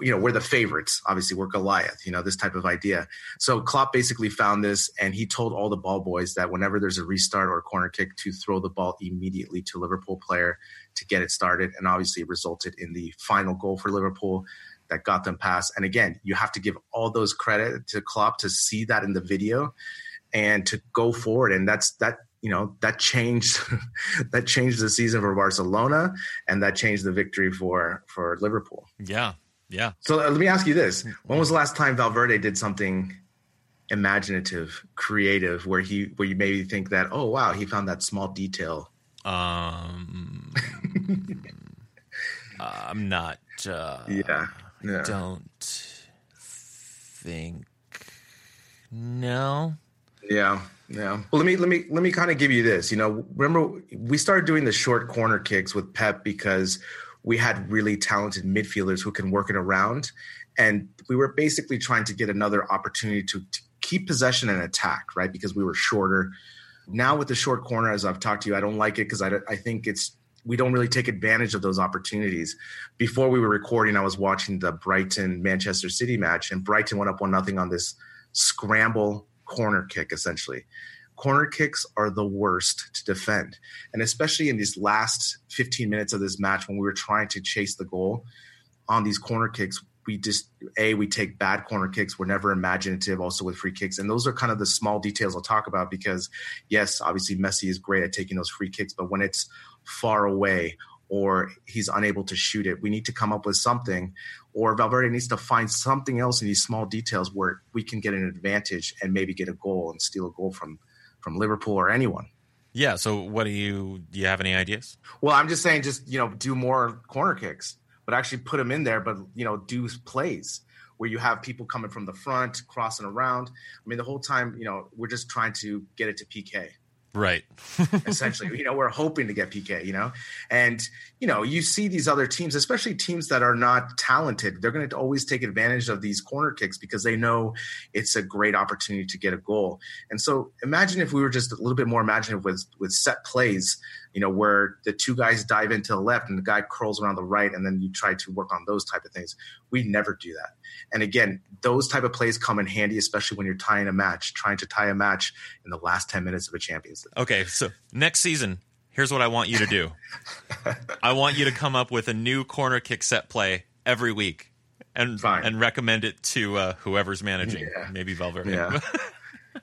you know, we're the favorites. Obviously, we're Goliath, you know, this type of idea. So Klopp basically found this and he told all the ball boys that whenever there's a restart or a corner kick to throw the ball immediately to Liverpool player to get it started. And obviously it resulted in the final goal for Liverpool that got them past. And again, you have to give all those credit to Klopp to see that in the video and to go forward. And that's that you know that changed that changed the season for Barcelona and that changed the victory for for Liverpool. Yeah, yeah. So uh, let me ask you this: When was the last time Valverde did something imaginative, creative, where he where you maybe think that, oh wow, he found that small detail? Um, I'm not. Uh, yeah. yeah. Don't think. No. Yeah. Yeah. Well, let me let me let me kind of give you this. You know, remember we started doing the short corner kicks with Pep because we had really talented midfielders who can work it around. And we were basically trying to get another opportunity to, to keep possession and attack, right? Because we were shorter. Now with the short corner, as I've talked to you, I don't like it because I, I think it's we don't really take advantage of those opportunities. Before we were recording, I was watching the Brighton Manchester City match, and Brighton went up one nothing on this scramble corner kick, essentially corner kicks are the worst to defend. And especially in these last 15 minutes of this match when we were trying to chase the goal on these corner kicks, we just a we take bad corner kicks we're never imaginative also with free kicks and those are kind of the small details i'll talk about because yes obviously messi is great at taking those free kicks but when it's far away or he's unable to shoot it we need to come up with something or valverde needs to find something else in these small details where we can get an advantage and maybe get a goal and steal a goal from from Liverpool or anyone. Yeah. So, what do you do? You have any ideas? Well, I'm just saying, just you know, do more corner kicks, but actually put them in there. But you know, do plays where you have people coming from the front, crossing around. I mean, the whole time, you know, we're just trying to get it to PK. Right. essentially, you know, we're hoping to get PK, you know, and, you know, you see these other teams, especially teams that are not talented, they're going to always take advantage of these corner kicks because they know it's a great opportunity to get a goal. And so imagine if we were just a little bit more imaginative with, with set plays, you know, where the two guys dive into the left and the guy curls around the right, and then you try to work on those type of things. We never do that. And again, those type of plays come in handy, especially when you're tying a match, trying to tie a match in the last 10 minutes of a Champions League. Okay, so next season, here's what I want you to do. I want you to come up with a new corner kick set play every week and Fine. and recommend it to uh, whoever's managing, yeah. maybe Valverde. Yeah.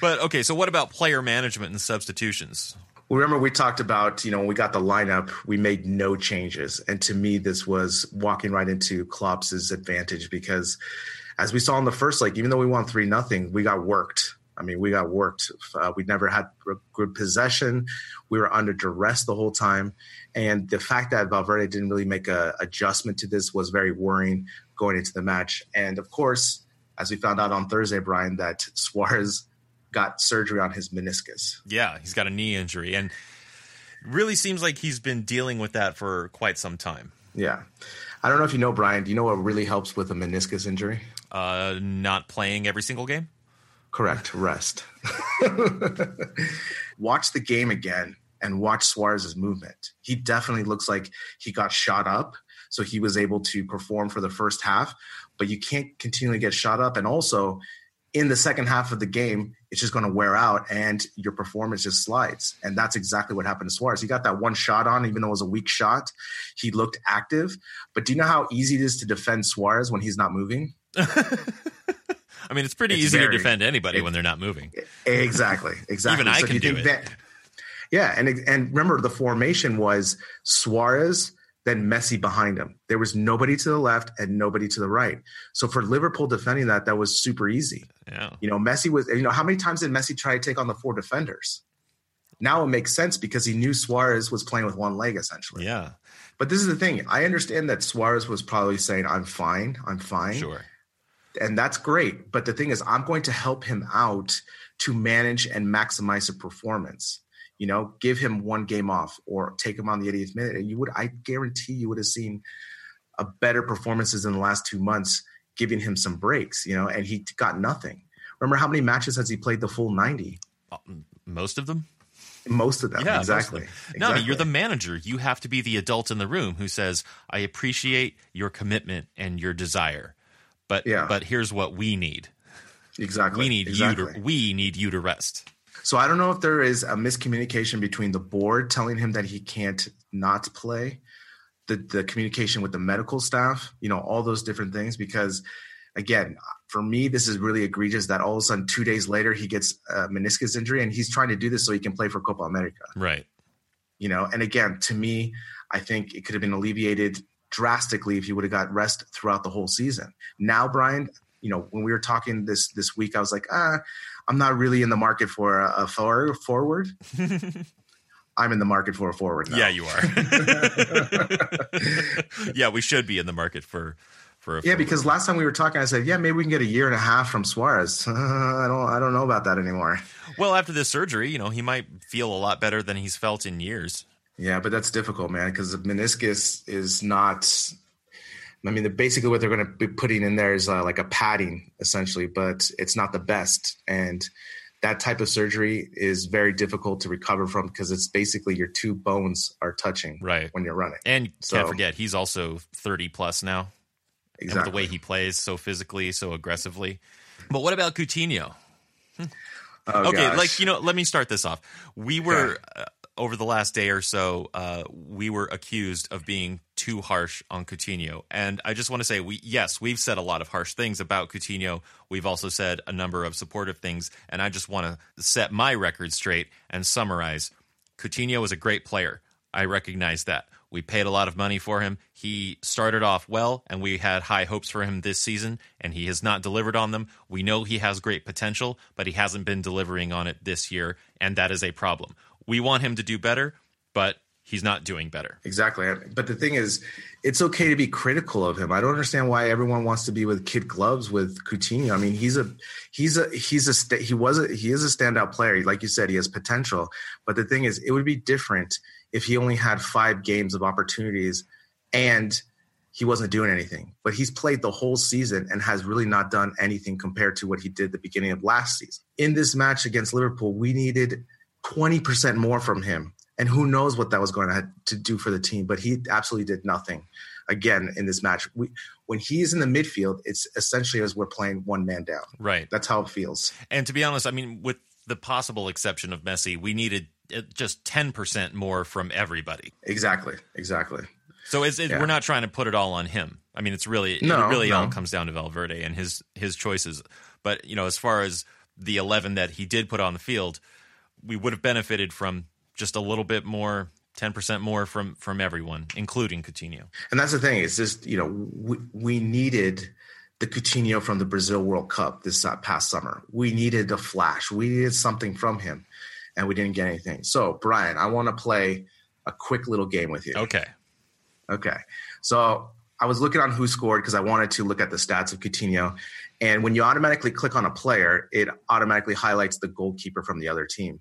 but okay, so what about player management and substitutions? Remember we talked about, you know, when we got the lineup, we made no changes. And to me, this was walking right into Klopp's advantage because as we saw in the first leg, even though we won 3 nothing, we got worked. I mean, we got worked. Uh, we never had good possession. We were under duress the whole time. And the fact that Valverde didn't really make a adjustment to this was very worrying going into the match. And of course, as we found out on Thursday, Brian, that Suarez got surgery on his meniscus. Yeah, he's got a knee injury, and really seems like he's been dealing with that for quite some time. Yeah. I don't know if you know, Brian. Do you know what really helps with a meniscus injury? Uh, not playing every single game. Correct. Rest. watch the game again and watch Suarez's movement. He definitely looks like he got shot up, so he was able to perform for the first half. But you can't continually get shot up, and also in the second half of the game, it's just going to wear out and your performance just slides. And that's exactly what happened to Suarez. He got that one shot on, even though it was a weak shot. He looked active. But do you know how easy it is to defend Suarez when he's not moving? I mean, it's pretty it's easy very, to defend anybody it, when they're not moving. Exactly. Exactly. Even I can do it. That, yeah. And, and remember, the formation was Suarez, then Messi behind him. There was nobody to the left and nobody to the right. So for Liverpool defending that, that was super easy. Yeah. You know, Messi was, you know, how many times did Messi try to take on the four defenders? Now it makes sense because he knew Suarez was playing with one leg essentially. Yeah. But this is the thing. I understand that Suarez was probably saying, I'm fine. I'm fine. Sure. And that's great. But the thing is, I'm going to help him out to manage and maximize the performance you know, give him one game off or take him on the 80th minute. And you would, I guarantee you would have seen a better performances in the last two months, giving him some breaks, you know, and he got nothing. Remember how many matches has he played the full 90? Uh, most of them. Most of them, yeah, exactly. Them. No, exactly. you're the manager. You have to be the adult in the room who says, "I appreciate your commitment and your desire, but yeah. but here's what we need. Exactly. We need exactly. you to we need you to rest." So I don't know if there is a miscommunication between the board telling him that he can't not play, the the communication with the medical staff, you know, all those different things. Because again, for me, this is really egregious that all of a sudden two days later he gets a meniscus injury and he's trying to do this so he can play for Copa America. Right. You know, and again, to me, I think it could have been alleviated drastically if he would have got rest throughout the whole season. Now, Brian, you know, when we were talking this this week, I was like, ah, I'm not really in the market for a, a forward. I'm in the market for a forward. Now. Yeah, you are. yeah, we should be in the market for for a yeah. Because last time we were talking, I said, yeah, maybe we can get a year and a half from Suarez. Uh, I don't, I don't know about that anymore. Well, after this surgery, you know, he might feel a lot better than he's felt in years. Yeah, but that's difficult, man, because the meniscus is not I mean, basically what they're going to be putting in there is uh, like a padding, essentially, but it's not the best. And that type of surgery is very difficult to recover from because it's basically your two bones are touching right when you're running. And so, can't forget, he's also 30 plus now. Exactly. The way he plays so physically, so aggressively. But what about Coutinho? Oh, okay, gosh. like you know, let me start this off. We were yeah. uh, over the last day or so, uh, we were accused of being too harsh on Coutinho. And I just want to say, we yes, we've said a lot of harsh things about Coutinho. We've also said a number of supportive things. And I just want to set my record straight and summarize. Coutinho is a great player. I recognize that. We paid a lot of money for him. He started off well, and we had high hopes for him this season, and he has not delivered on them. We know he has great potential, but he hasn't been delivering on it this year, and that is a problem. We want him to do better, but he's not doing better. Exactly. But the thing is, it's okay to be critical of him. I don't understand why everyone wants to be with kid gloves with Coutinho. I mean, he's a he's a he's a he was a he is a standout player. Like you said, he has potential. But the thing is, it would be different if he only had five games of opportunities and he wasn't doing anything. But he's played the whole season and has really not done anything compared to what he did the beginning of last season. In this match against Liverpool, we needed 20% more from him. And who knows what that was going to, to do for the team, but he absolutely did nothing again in this match. We, when he's in the midfield, it's essentially as we're playing one man down. Right. That's how it feels. And to be honest, I mean, with the possible exception of Messi, we needed uh, just 10% more from everybody. Exactly. Exactly. So it's, it, yeah. we're not trying to put it all on him. I mean, it's really, no, it really no. all comes down to Valverde and his, his choices. But, you know, as far as the 11 that he did put on the field – we would have benefited from just a little bit more, ten percent more from from everyone, including Coutinho. And that's the thing. It's just you know we, we needed the Coutinho from the Brazil World Cup this uh, past summer. We needed a flash. We needed something from him, and we didn't get anything. So Brian, I want to play a quick little game with you. Okay. Okay. So I was looking on who scored because I wanted to look at the stats of Coutinho. And when you automatically click on a player, it automatically highlights the goalkeeper from the other team.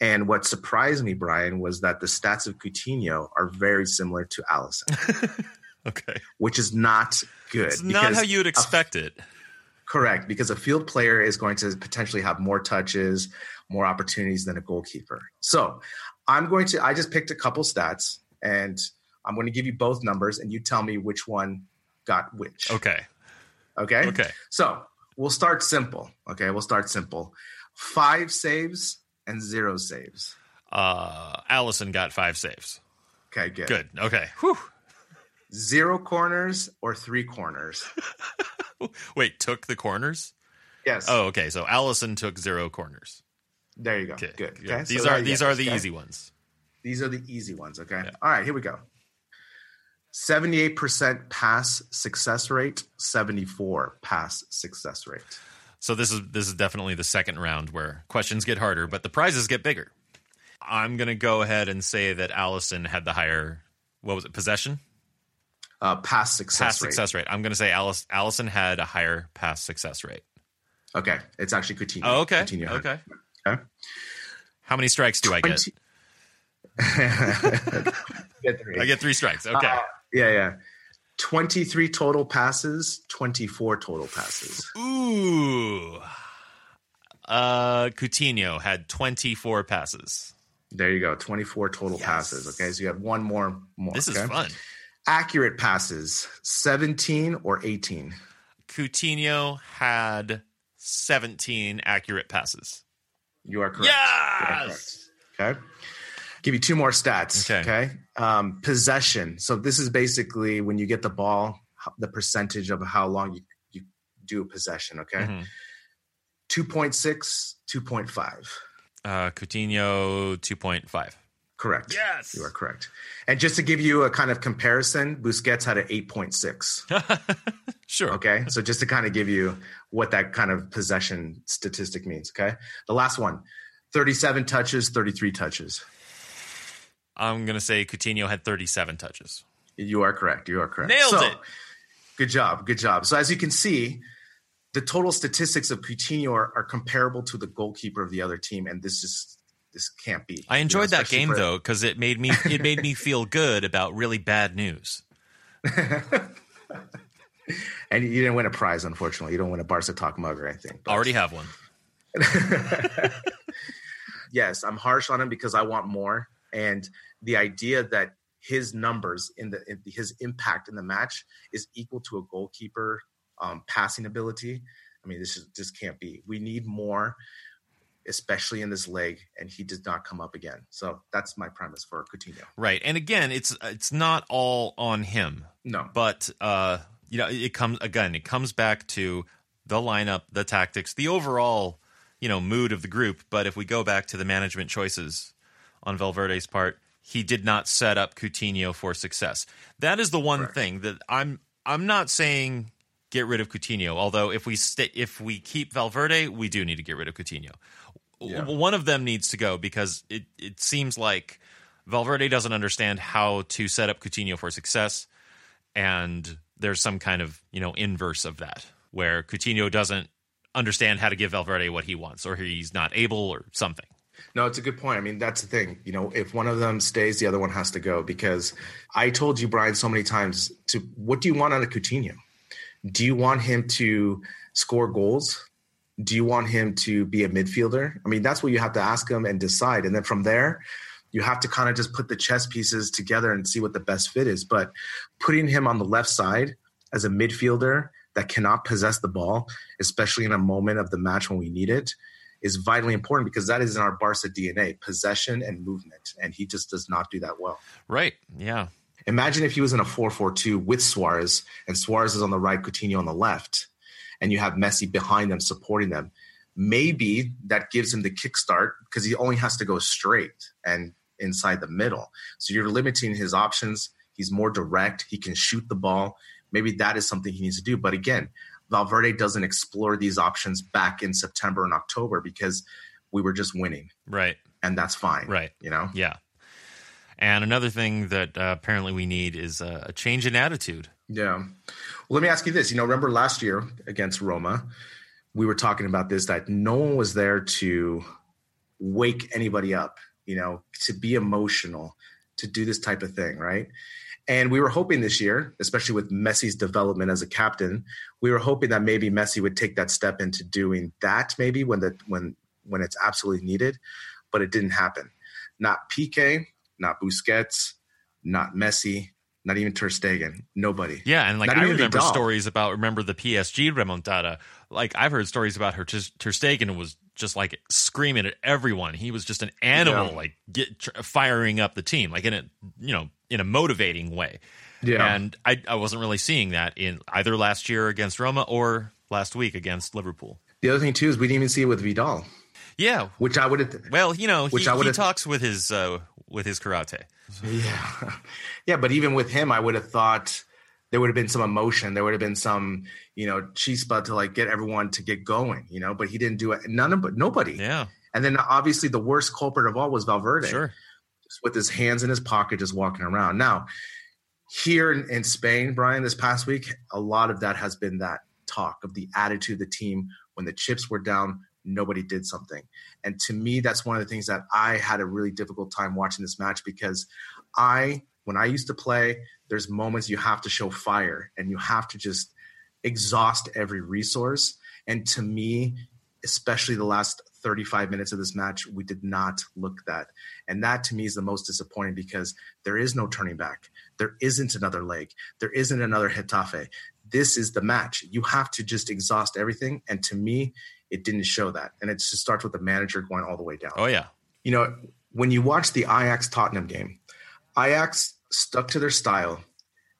And what surprised me, Brian, was that the stats of Coutinho are very similar to Alisson. okay. Which is not good. It's not how you would expect a, it. Correct, because a field player is going to potentially have more touches, more opportunities than a goalkeeper. So I'm going to, I just picked a couple stats and I'm going to give you both numbers and you tell me which one got which. Okay. Okay. Okay. So we'll start simple. Okay. We'll start simple. Five saves and zero saves. Uh, Alisson got five saves. Okay. Good. Good. Okay. Whew. Zero corners or three corners. Wait, took the corners? Yes. Oh, okay. So Alisson took zero corners. There you go. Okay. Good. Yeah. Okay. These So are these are the okay. easy ones. These are the easy ones. Okay. Yeah. All right. Here we go. 78% pass success rate, 74 pass success rate. So this is this is definitely the second round where questions get harder, but the prizes get bigger. I'm gonna go ahead and say that Alisson had the higher what was it, possession? Uh, pass success rate. Pass rate. success rate. I'm gonna say Alice Alisson had a higher pass success rate. Okay. It's actually Coutinho. Oh, okay. Coutinho Okay. Okay. How many strikes do I get? Get three. I get three strikes. Okay. Uh, yeah, yeah. 23 total passes, 24 total passes. Ooh. Uh Coutinho had 24 passes. There you go. 24 total Yes. passes. Okay. So you have one more. more This is fun. Accurate passes, 17 or 18. Coutinho had 17 accurate passes. You are correct. You are Yes. correct. Okay. Give you two more stats. Okay. Okay. Um, possession. So this is basically when you get the ball, the percentage of how long you, you do a possession. Okay. Mhm. 2.6, 2.5. Uh Coutinho 2.5. Correct. Yes. You are correct. And just to give you a kind of comparison, Busquets had an 8.6. Sure. Okay. So just to kind of give you what that kind of possession statistic means. Okay. The last one 37 touches, 33 touches. I'm going to say Coutinho had 37 touches. You are correct. You are correct. Nailed So, it. Good job. Good job. So as you can see, the total statistics of Coutinho are, are comparable to the goalkeeper of the other team, and this just this can't be. I You know, enjoyed that game for- though cuz it made me it made me feel good about really bad news. And you didn't win a prize, unfortunately. You don't win a Barca Talk mug or anything. but- Already have one. yes, I'm harsh on him because I want more. And the idea that his numbers in the in his impact in the match is equal to a goalkeeper um, passing ability. I mean, this is this can't be. We need more, especially in this leg, and he did not come up again. So that's my premise for Coutinho. Right. And again, it's it's not all on him. No, but uh, you know, it comes again. It comes back to the lineup, the tactics, the overall, you know, mood of the group. But if we go back to the management choices on Valverde's part, he did not set up Coutinho for success. That is the one Correct. thing that I'm. I'm not saying get rid of Coutinho. Although if we sta if we keep Valverde, we do need to get rid of Coutinho. Yeah. One of them needs to go because it it seems like Valverde doesn't understand how to set up Coutinho for success and there's some kind of you know inverse of that where Coutinho doesn't understand how to give Valverde what he wants or he's not able or something. No, it's a good point. I mean, that's the thing. You know, if one of them stays, the other one has to go because I told you, Brian, so many times to what do you want out of Coutinho? Do you want him to score goals? Do you want him to be a midfielder? I mean, that's what you have to ask him and decide. And then from there, you have to kind of just put the chess pieces together and see what the best fit is. But putting him on the left side as a midfielder that cannot possess the ball, especially in a moment of the match when we need it, is vitally important because that is in our Barca DNA possession and movement. And he just does not do that well. Right. Yeah. Imagine if he was in a 4 4 2 with Suarez and Suarez is on the right, Coutinho on the left, and you have Messi behind them supporting them. maybe that gives him the kickstart because he only has to go straight and inside the middle. So you're limiting his options. He's more direct. He can shoot the ball. Maybe that is something he needs to do. But again, Valverde doesn't explore these options back in September and October because we were just winning. Right. And that's fine. Right. You know? Yeah. And another thing that uh, apparently we need is a change in attitude. Yeah. Well, let me ask you this. You know, remember last year against Roma, we were talking about this that no one was there to wake anybody up, you know, to be emotional, to do this type of thing, right? And we were hoping this year, especially with Messi's development as a captain, we were hoping that maybe Messi would take that step into doing that maybe when the when when it's absolutely needed, but it didn't happen. Not Piqué, not Busquets, not Messi, not even Ter Stegen, nobody. Yeah, and like Not I remember Vidal. stories about remember the PSG remontada. Like I've heard stories about her. Ter Ter Stegen was just like screaming at everyone. He was just an animal, Yeah. like get, tr- firing up the team, like in a you know in a motivating way. Yeah. And I I wasn't really seeing that in either last year against Roma or last week against Liverpool. The other thing too is we didn't even see it with Vidal, Yeah. which I would have. Well, you know, he, Which I he talks with his uh, with his karate. Yeah, yeah, but even with him, I would have thought there would have been some emotion. There would have been some, you know, chispa to like get everyone to get going, you know. But he didn't do it. None of, but nobody. Yeah. And then obviously the worst culprit of all was Valverde. Sure. just with his hands in his pocket, just walking around. Now, here in, in Spain, Brian, this past week, a lot of that has been that talk of the attitude of the team when the chips were down, nobody did something. And to me, that's one of the things that I had a really difficult time watching this match because I, when I used to play, there's moments you have to show fire and you have to just exhaust every resource. And to me, especially the last 35 minutes of this match, we did not look that. And that to me is the most disappointing because there is no turning back. There isn't another leg. There isn't another Getafe. This is the match. You have to just exhaust everything. And to me, it didn't show that. And it just starts with the manager going all the way down. Oh yeah. You know, when you watch the Ajax Tottenham game, Ajax stuck to their style.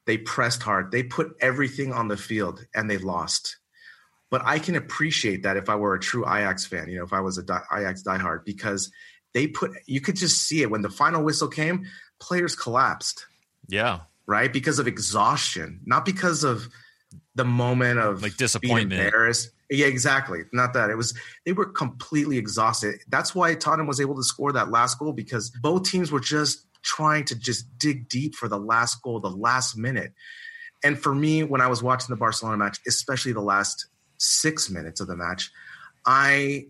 They pressed hard. They put everything on the field and they lost. But I can appreciate that if I were a true Ajax fan, you know, if I was a di- Ajax diehard, because they put, you could just see it when the final whistle came, players collapsed, Yeah. right? Because of exhaustion, not because of the moment of Like being disappointment. embarrassed. Yeah, exactly. Not that it was, they were completely exhausted. That's why Tottenham was able to score that last goal because both teams were just trying to just dig deep for the last goal, the last minute. And for me, when I was watching the Barcelona match, especially the last six minutes of the match, I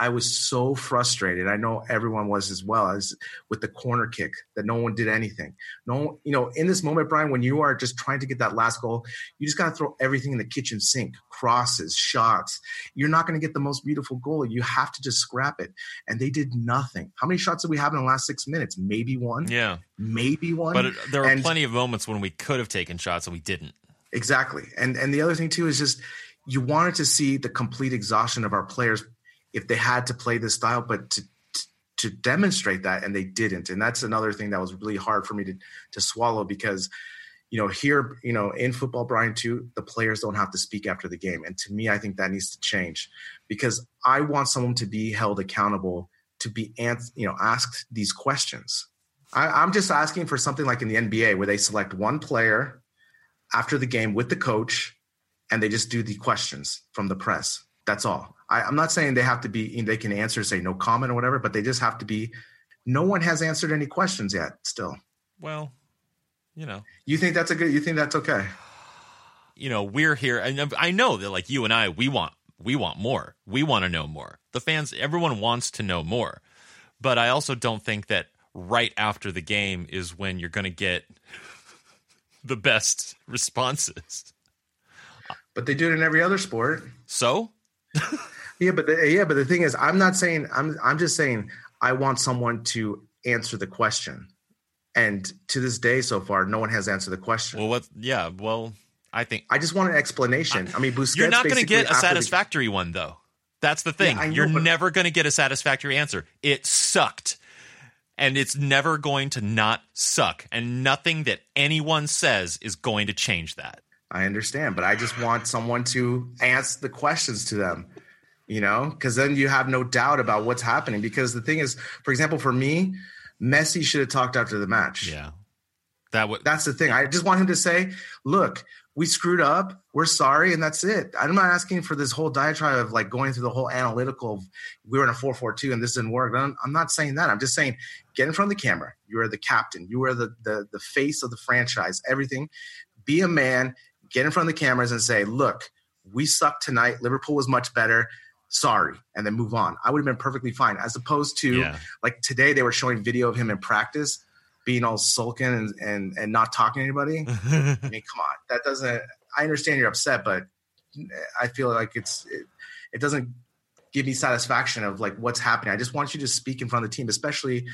I was so frustrated. I know everyone was as well as with the corner kick that no one did anything. No, you know, in this moment, Brian, when you are just trying to get that last goal, you just got to throw everything in the kitchen sink, crosses, shots. You're not going to get the most beautiful goal. You have to just scrap it. And they did nothing. How many shots did we have in the last six minutes? Maybe one. Yeah. Maybe one. But there were And- plenty of moments when we could have taken shots and we didn't. Exactly. And and the other thing too is just you wanted to see the complete exhaustion of our players if they had to play this style, but to to, demonstrate that and they didn't. And that's another thing that was really hard for me to to swallow because you know, here, you know, in football, Brian, too, the players don't have to speak after the game. And to me, I think that needs to change because I want someone to be held accountable to be, ans- you know, asked these questions. I, I'm just asking for something like in the NBA where they select one player after the game with the coach and they just do the questions from the press. That's all. I, I'm not saying they have to be, they can answer, say no comment or whatever, but they just have to be. No one has answered any questions yet, still. Well, you know, You think that's a good, you think that's okay? you know, we're here, and I know that like you and I, we want we want more. We want to know more. The fans, everyone wants to know more. But I also don't think that right after the game is when you're going to get the best responses. But they do it in every other sport. So, Yeah, but the, yeah, but the thing is, I'm not saying I'm. I'm just saying I want someone to answer the question, and to this day, so far, no one has answered the question. well, what? Yeah, well, I think I just want an explanation. I mean, Busquets. you're not going to get a after the- satisfactory one, though. That's the thing. Yeah, know, you're but- never going to get a satisfactory answer. It sucked. And it's never going to not suck. And nothing that anyone says is going to change that. I understand, but I just want someone to answer the questions to them. You know, because then you have no doubt about what's happening. Because the thing is, for example, for me, Messi should have talked after the match. Yeah. That would That's the thing. I just want him to say, look, we screwed up. We're sorry, and that's it. I'm not asking for this whole diatribe of like going through the whole analytical. Of, we were in a four four two, and this didn't work. I'm, I'm not saying that. I'm just saying, get in front of the camera. You are the captain. You are the the the face of the franchise. Everything. Be a man. Get in front of the cameras and say, look, we sucked tonight. Liverpool was much better. Sorry, and then move on. I would have been perfectly fine. As opposed to Yeah. like today, they were showing video of him in practice being all sulking and, and, and not talking to anybody. I mean, come on, that doesn't. I understand you're upset, but I feel like it's it, it doesn't give me satisfaction of like what's happening. I just want you to speak in front of the team, especially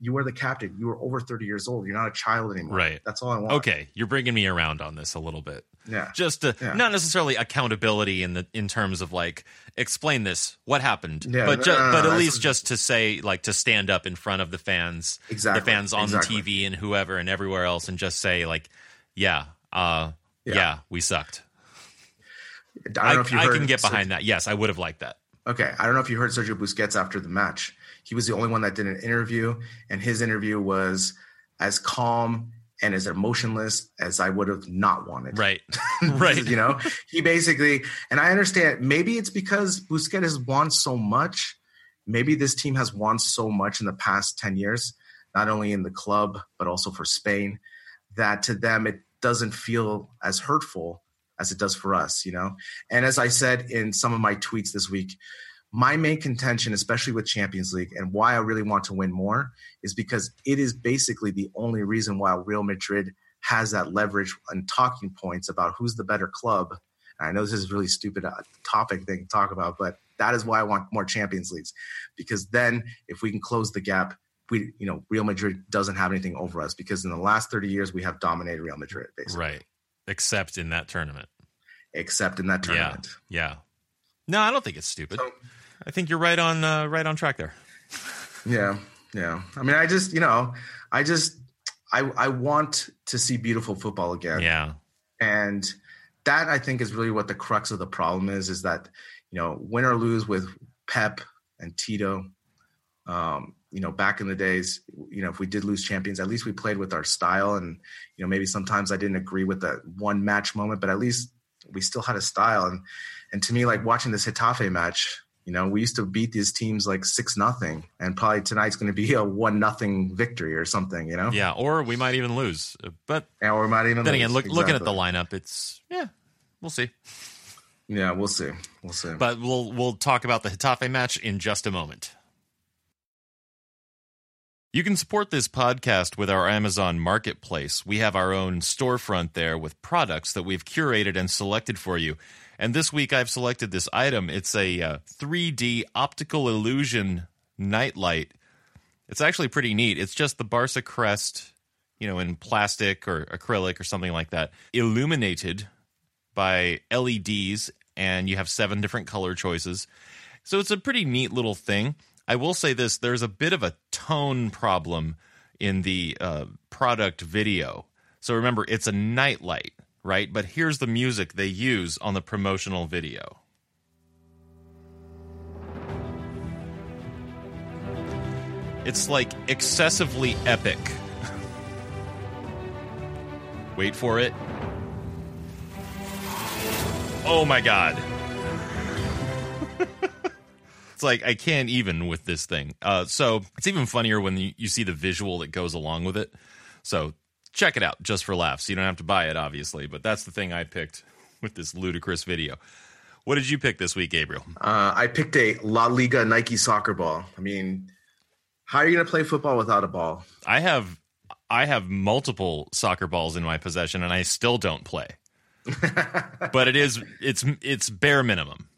you were the captain. You were over 30 years old. You're not a child anymore. Right. That's all I want. okay. You're bringing me around on this a little bit. Yeah. Just to, Yeah. not necessarily accountability in the in terms of like explain this what happened, Yeah, but no, ju- no, no, but at least just to say like to stand up in front of the fans, Exactly, the fans on exactly. TV and whoever and everywhere else, and just say like, yeah, uh, yeah, Yeah. we sucked. I don't I, know if you I can get Sergio- behind that. Yes, I would have liked that. Okay, I don't know if you heard Sergio Busquets after the match. He was the only one that did an interview, and his interview was as calm and as emotionless as I would have not wanted. Right, right. you know, he basically, and I understand maybe it's because Busquets has won so much. Maybe this team has won so much in the past 10 years, not only in the club, but also for Spain, that to them it doesn't feel as hurtful as it does for us, you know? And as I said in some of my tweets this week, my main contention, especially with Champions League, and why I really want to win more, is because it is basically the only reason why Real Madrid has that leverage and talking points about who's the better club. And I know this is a really stupid uh, topic thing to talk about, but that is why I want more Champions Leagues, because then if we can close the gap, we you know Real Madrid doesn't have anything over us because in the last 30 years we have dominated Real Madrid basically, Right. Except in that tournament. except in that tournament. Yeah. Yeah. No, I don't think it's stupid. So- I think you're right on uh, right on track there. Yeah, yeah. I mean, I just, you know, I just, I, I want to see beautiful football again, Yeah. and that I think is really what the crux of the problem is. Is that you know, win or lose with Pep and Tito. Um, you know, back in the days, you know, if we did lose champions, at least we played with our style, and you know, maybe sometimes I didn't agree with that one match moment, but at least we still had a style. And and to me, like watching this Getafe match, you know, we used to beat these teams like six nothing, and probably tonight's going to be a one nothing victory or something. You know, Yeah. Or we might even lose. But and we might even. then lose. again, look, looking at the lineup, it's yeah, we'll see. Yeah, we'll see. We'll see. But we'll we'll talk about the Getafe match in just a moment. You can support this podcast with our Amazon Marketplace. We have our own storefront there with products that we've curated and selected for you. And this week I've selected this item. It's a uh, 3D optical illusion nightlight. It's actually pretty neat. It's just the Barca crest, you know, in plastic or acrylic or something like that, illuminated by LEDs, and you have seven different color choices. So it's a pretty neat little thing. I will say this there's a bit of a tone problem in the uh, product video. So remember, it's a nightlight, right? But here's the music they use on the promotional video. It's like excessively epic. Wait for it. Oh my god. it's like I can't even with this thing. Uh, so it's even funnier when you, you see the visual that goes along with it. So check it out just for laughs. You don't have to buy it, obviously, but that's the thing I picked with this ludicrous video. What did you pick this week, Gabriel? Uh, I picked a La Liga Nike soccer ball. I mean, how are you going to play football without a ball? I have I have multiple soccer balls in my possession and I still don't play. but it is it's it's bare minimum.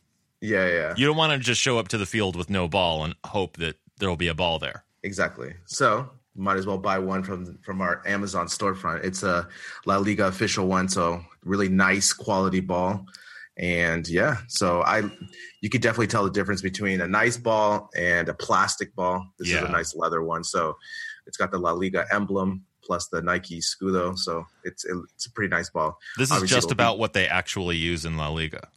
Yeah, yeah, You don't want to just show up to the field with no ball and hope that there'll be a ball there. exactly. So might as well buy one from from our Amazon storefront. It's a La Liga official one, so really nice quality ball. And yeah, so I you could definitely tell the difference between a nice ball and a plastic ball. This is a nice leather one, so it's got the La Liga emblem plus the Nike Scudo, so it's it's a pretty nice ball. This is Obviously just about what they actually use in La Liga.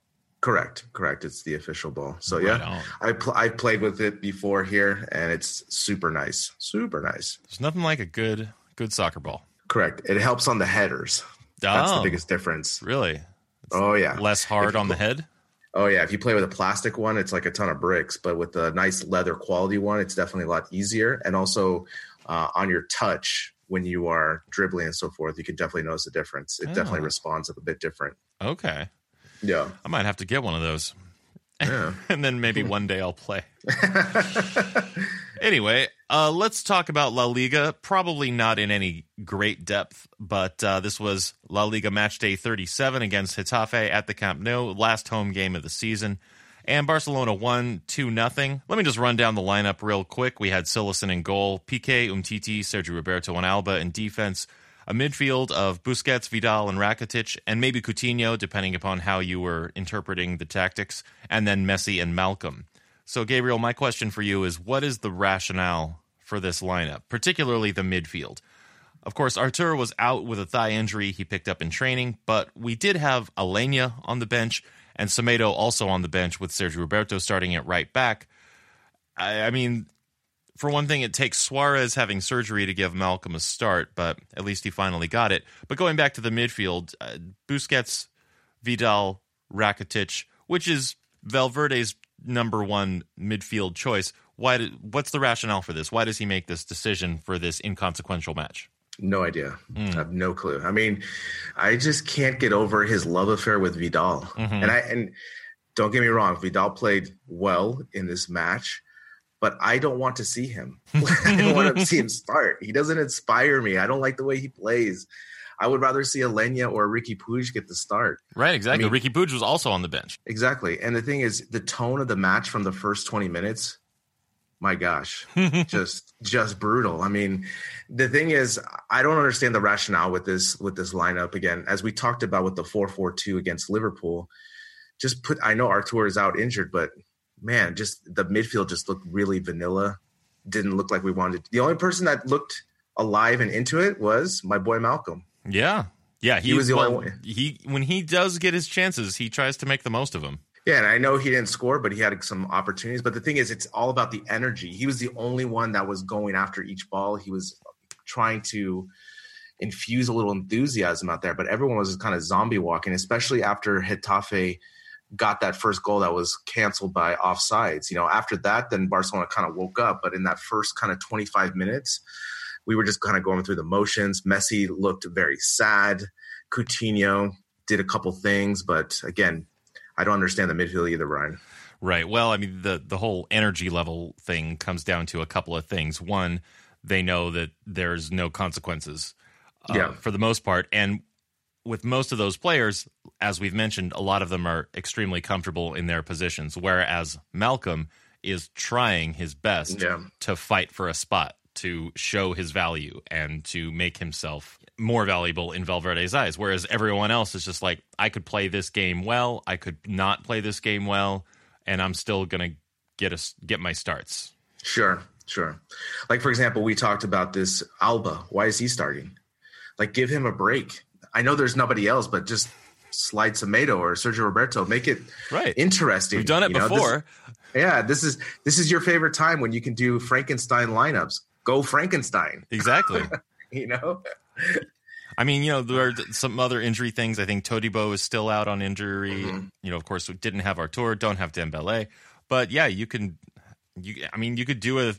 Correct, correct. It's the official ball. So Right yeah, on. I pl- I played with it before here, and it's super nice, super nice. There's nothing like a good good soccer ball. Correct. It helps on the headers. That's the Oh, biggest difference. Really? Oh yeah. Less hard on the head? Oh yeah. If you play with a plastic one, it's like a ton of bricks. But with a nice leather quality one, it's definitely a lot easier. And also uh, on your touch when you are dribbling and so forth, you can definitely notice a difference. It definitely Oh. responds a bit different. Okay. Yeah. I might have to get one of those. Yeah. and then maybe one day I'll play. anyway, uh, let's talk about La Liga. Probably not in any great depth, but uh, this was La Liga match day 37 against Getafe at the Camp Nou, last home game of the season. And Barcelona won 2 nothing. Let me just run down the lineup real quick. We had Cillessen in goal, Piqué, Umtiti, Sergio Roberto, and Alba in defense. A midfield of Busquets, Vidal, and Rakitic, and maybe Coutinho, depending upon how you were interpreting the tactics, and then Messi and Malcom. So, Gabriel, my question for you is what is the rationale for this lineup, particularly the midfield? Of course, Arthur was out with a thigh injury he picked up in training, but we did have Aleñá on the bench and Semedo also on the bench with Sergio Roberto starting at right back. I, I mean, for one thing, it takes Suarez having surgery to give Malcom a start, but at least he finally got it. But going back to the midfield, uh, Busquets, Vidal, Rakitic, which is Valverde's number one midfield choice. Why? Did, what's the rationale for this? Why does he make this decision for this inconsequential match? No idea. Hmm. I have no clue. I mean, I just can't get over his love affair with Vidal. Mm-hmm. And I and don't get me wrong, Vidal played well in this match, but I don't want to see him. I don't want to see him start. He doesn't inspire me. I don't like the way he plays. I would rather see Aleñá or Riqui Puig get the start. Right, exactly. I mean- Riqui Puig was also on the bench. Exactly. And the thing is, the tone of the match from the first 20 minutes, my gosh, just just brutal. I mean, the thing is, I don't understand the rationale with this with this lineup. Again, as we talked about with the 4-4-2 against Liverpool, just put I know Arthur is out injured, but man, just the midfield just looked really vanilla. Didn't look like we wanted. The only person that looked alive and into it was my boy Malcom. Yeah, yeah. He, He was the well, only one. He when he does get his chances, he tries to make the most of them. Yeah, and I know he didn't score, but he had some opportunities. But the thing is, it's all about the energy. He was the only one that was going after each ball. He was trying to infuse a little enthusiasm out there, but everyone was kind of zombie walking, especially after Getafe got that first goal that was canceled by offsides. You know, after that, then Barcelona kind of woke up. But in that first kind of 25 minutes, we were just kind of going through the motions. Messi looked very sad. Coutinho did a couple things, but again, I don't understand the midfield either, Ryan. Right. Well, I mean, the the whole energy level thing comes down to a couple of things. One, they know that there's no consequences, uh, Yeah. for the most part, and with most of those players, as we've mentioned, a lot of them are extremely comfortable in their positions. Whereas Malcom is trying his best Yeah. to fight for a spot, to show his value, and to make himself more valuable in Valverde's eyes. Whereas everyone else is just like, I could play this game well, I could not play this game well, and I'm still gonna get a get my starts. Sure, sure. Like for example, we talked about this Alba. Why is he starting? Like, give him a break. I know there's nobody else, but just slide Semedo or Sergio Roberto. Make it Right. interesting. We've done it You know, this- before. yeah, this is this is your favorite time when you can do Frankenstein lineups. Go Frankenstein. exactly. You know. I mean, you know, there are some other injury things. I think Todibo is still out on injury. Mm-hmm. You know, of course, we didn't have Arthur, don't have Dembele, but yeah, you can. You, I mean, you could do a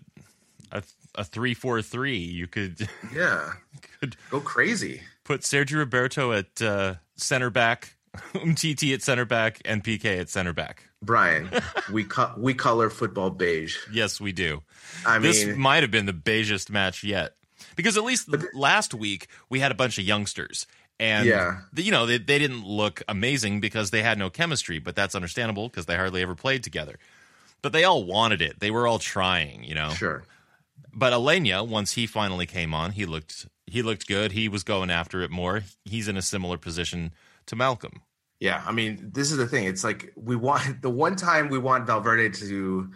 a, a three four three. You could Yeah. could Go crazy. Put Sergio Roberto at uh, center back, Umtiti at center back, and Piqué at center back. Brian, we co- we color football beige. Yes, we do. I this mean, might have been the beigest match yet because at least last week we had a bunch of youngsters and Yeah. the- you know they, they didn't look amazing because they had no chemistry but that's understandable because they hardly ever played together but they all wanted it they were all trying you know sure. But Aleñá once he finally came on he looked he looked good he was going after it more he's in a similar position to Malcom Yeah, I mean, this is the thing. It's like we want the one time we want Valverde to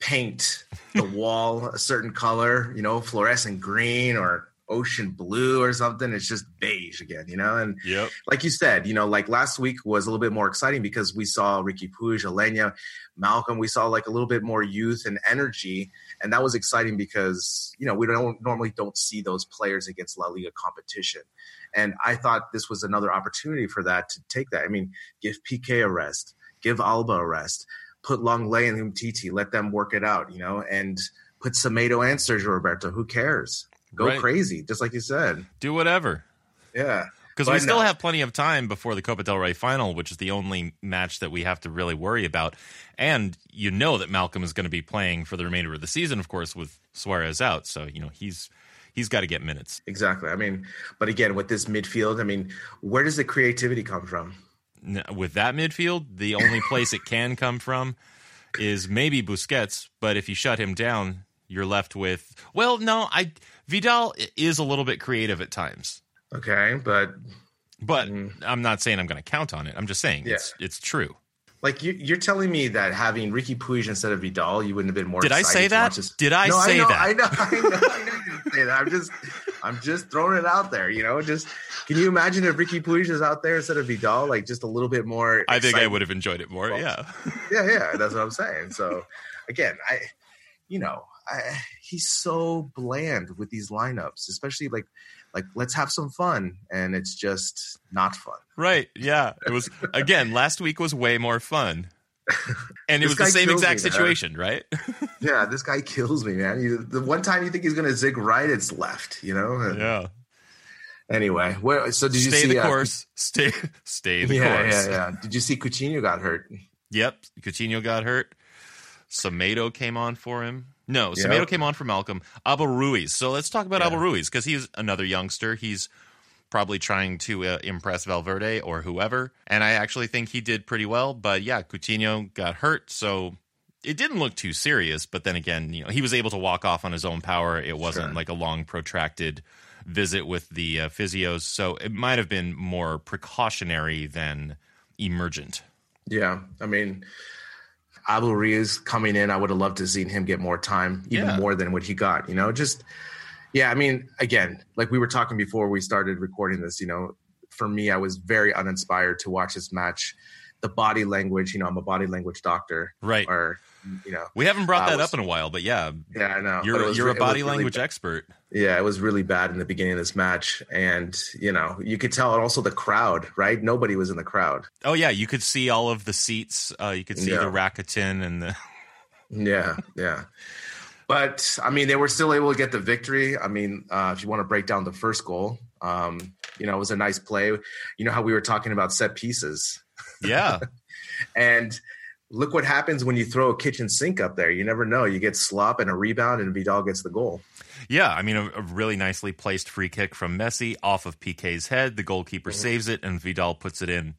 paint the wall a certain color, you know, fluorescent green or ocean blue or something. It's just beige again, you know? And Yep. like you said, you know, like last week was a little bit more exciting because we saw Riqui Puig, Aleñá, Malcom. We saw like a little bit more youth and energy, and that was exciting because you know we don't normally don't see those players against La Liga competition. And I thought this was another opportunity for that to take that. I mean, give Piqué a rest, give Alba a rest, put Lenglet and Umtiti, let them work it out, you know, and put Semedo and Sergio Roberto. Who cares? Go Right. crazy, just like you said. Do whatever. Yeah. Because we still no. have plenty of time before the Copa del Rey final, which is the only match that we have to really worry about. And you know that Malcom is going to be playing for the remainder of the season, of course, with Suarez out. So you know he's he's got to get minutes. Exactly. I mean, but again, with this midfield, I mean, where does the creativity come from? With that midfield, the only place it can come from is maybe Busquets. But if you shut him down, you're left with well, no, I Vidal is a little bit creative at times. Okay, but But I'm not saying I'm going to count on it. I'm just saying Mm. Yeah. it's it's true. like you, you're telling me that having Riqui Puig instead of Vidal, you wouldn't have been more. Did I say that? Did I no, say I know, that? I know, I know, I know you didn't say that. I'm just, I'm just throwing it out there. You know, just can you imagine if Riqui Puig is out there instead of Vidal, like just a little bit more? I think I would have enjoyed it more. Well, Yeah. Yeah, yeah, that's what I'm saying. So, again, I, you know, I, he's so bland with these lineups, especially like, like let's have some fun, and it's just not fun. Right. Yeah. It was again, last week was way more fun. And it was the same exact me, man. situation, right? Yeah, this guy kills me, man. You, the one time you think he's gonna zig right, it's left. You know. And yeah. Anyway, where? So did you Stay see the uh, course. Stay stay the yeah, course. yeah, yeah. Did you see Coutinho got hurt? Yep. Coutinho got hurt. Semedo came on for him. No, Yep. Semedo came on for Malcom. Abel Ruiz. So let's talk about Yeah. Abel Ruiz because he's another youngster. He's probably trying to uh, impress Valverde or whoever. And I actually think he did pretty well. But yeah, Coutinho got hurt. So it didn't look too serious. But then again, you know, he was able to walk off on his own power. It wasn't Sure. like a long, protracted visit with the uh, physios. So it might have been more precautionary than emergent. Yeah, I mean, Abel Ruiz coming in, I would have loved to seen him get more time, even Yeah. more than what he got. You know, just yeah. I mean, again, like we were talking before we started recording this. You know, for me, I was very uninspired to watch this match. The body language, you know, I'm a body language doctor, Right. Or you know, We haven't brought I that was- up in a while, but yeah, yeah, I know. you're you're re- a body really language bad. expert. Yeah, it was really bad in the beginning of this match, and you know, you could tell. And also the crowd, right? Nobody was in the crowd. Oh yeah, you could see all of the seats. Uh, you could see Yeah. the Rakuten and the. Yeah, yeah. But I mean, they were still able to get the victory. I mean, uh, if you want to break down the first goal, um, you know, it was a nice play. You know how we were talking about set pieces, Yeah, and look what happens when you throw a kitchen sink up there. You never know. You get slop and a rebound, and Vidal gets the goal. yeah. I mean, a, a really nicely placed free kick from Messi off of Piqué's head. The goalkeeper Mm-hmm. saves it, and Vidal puts it in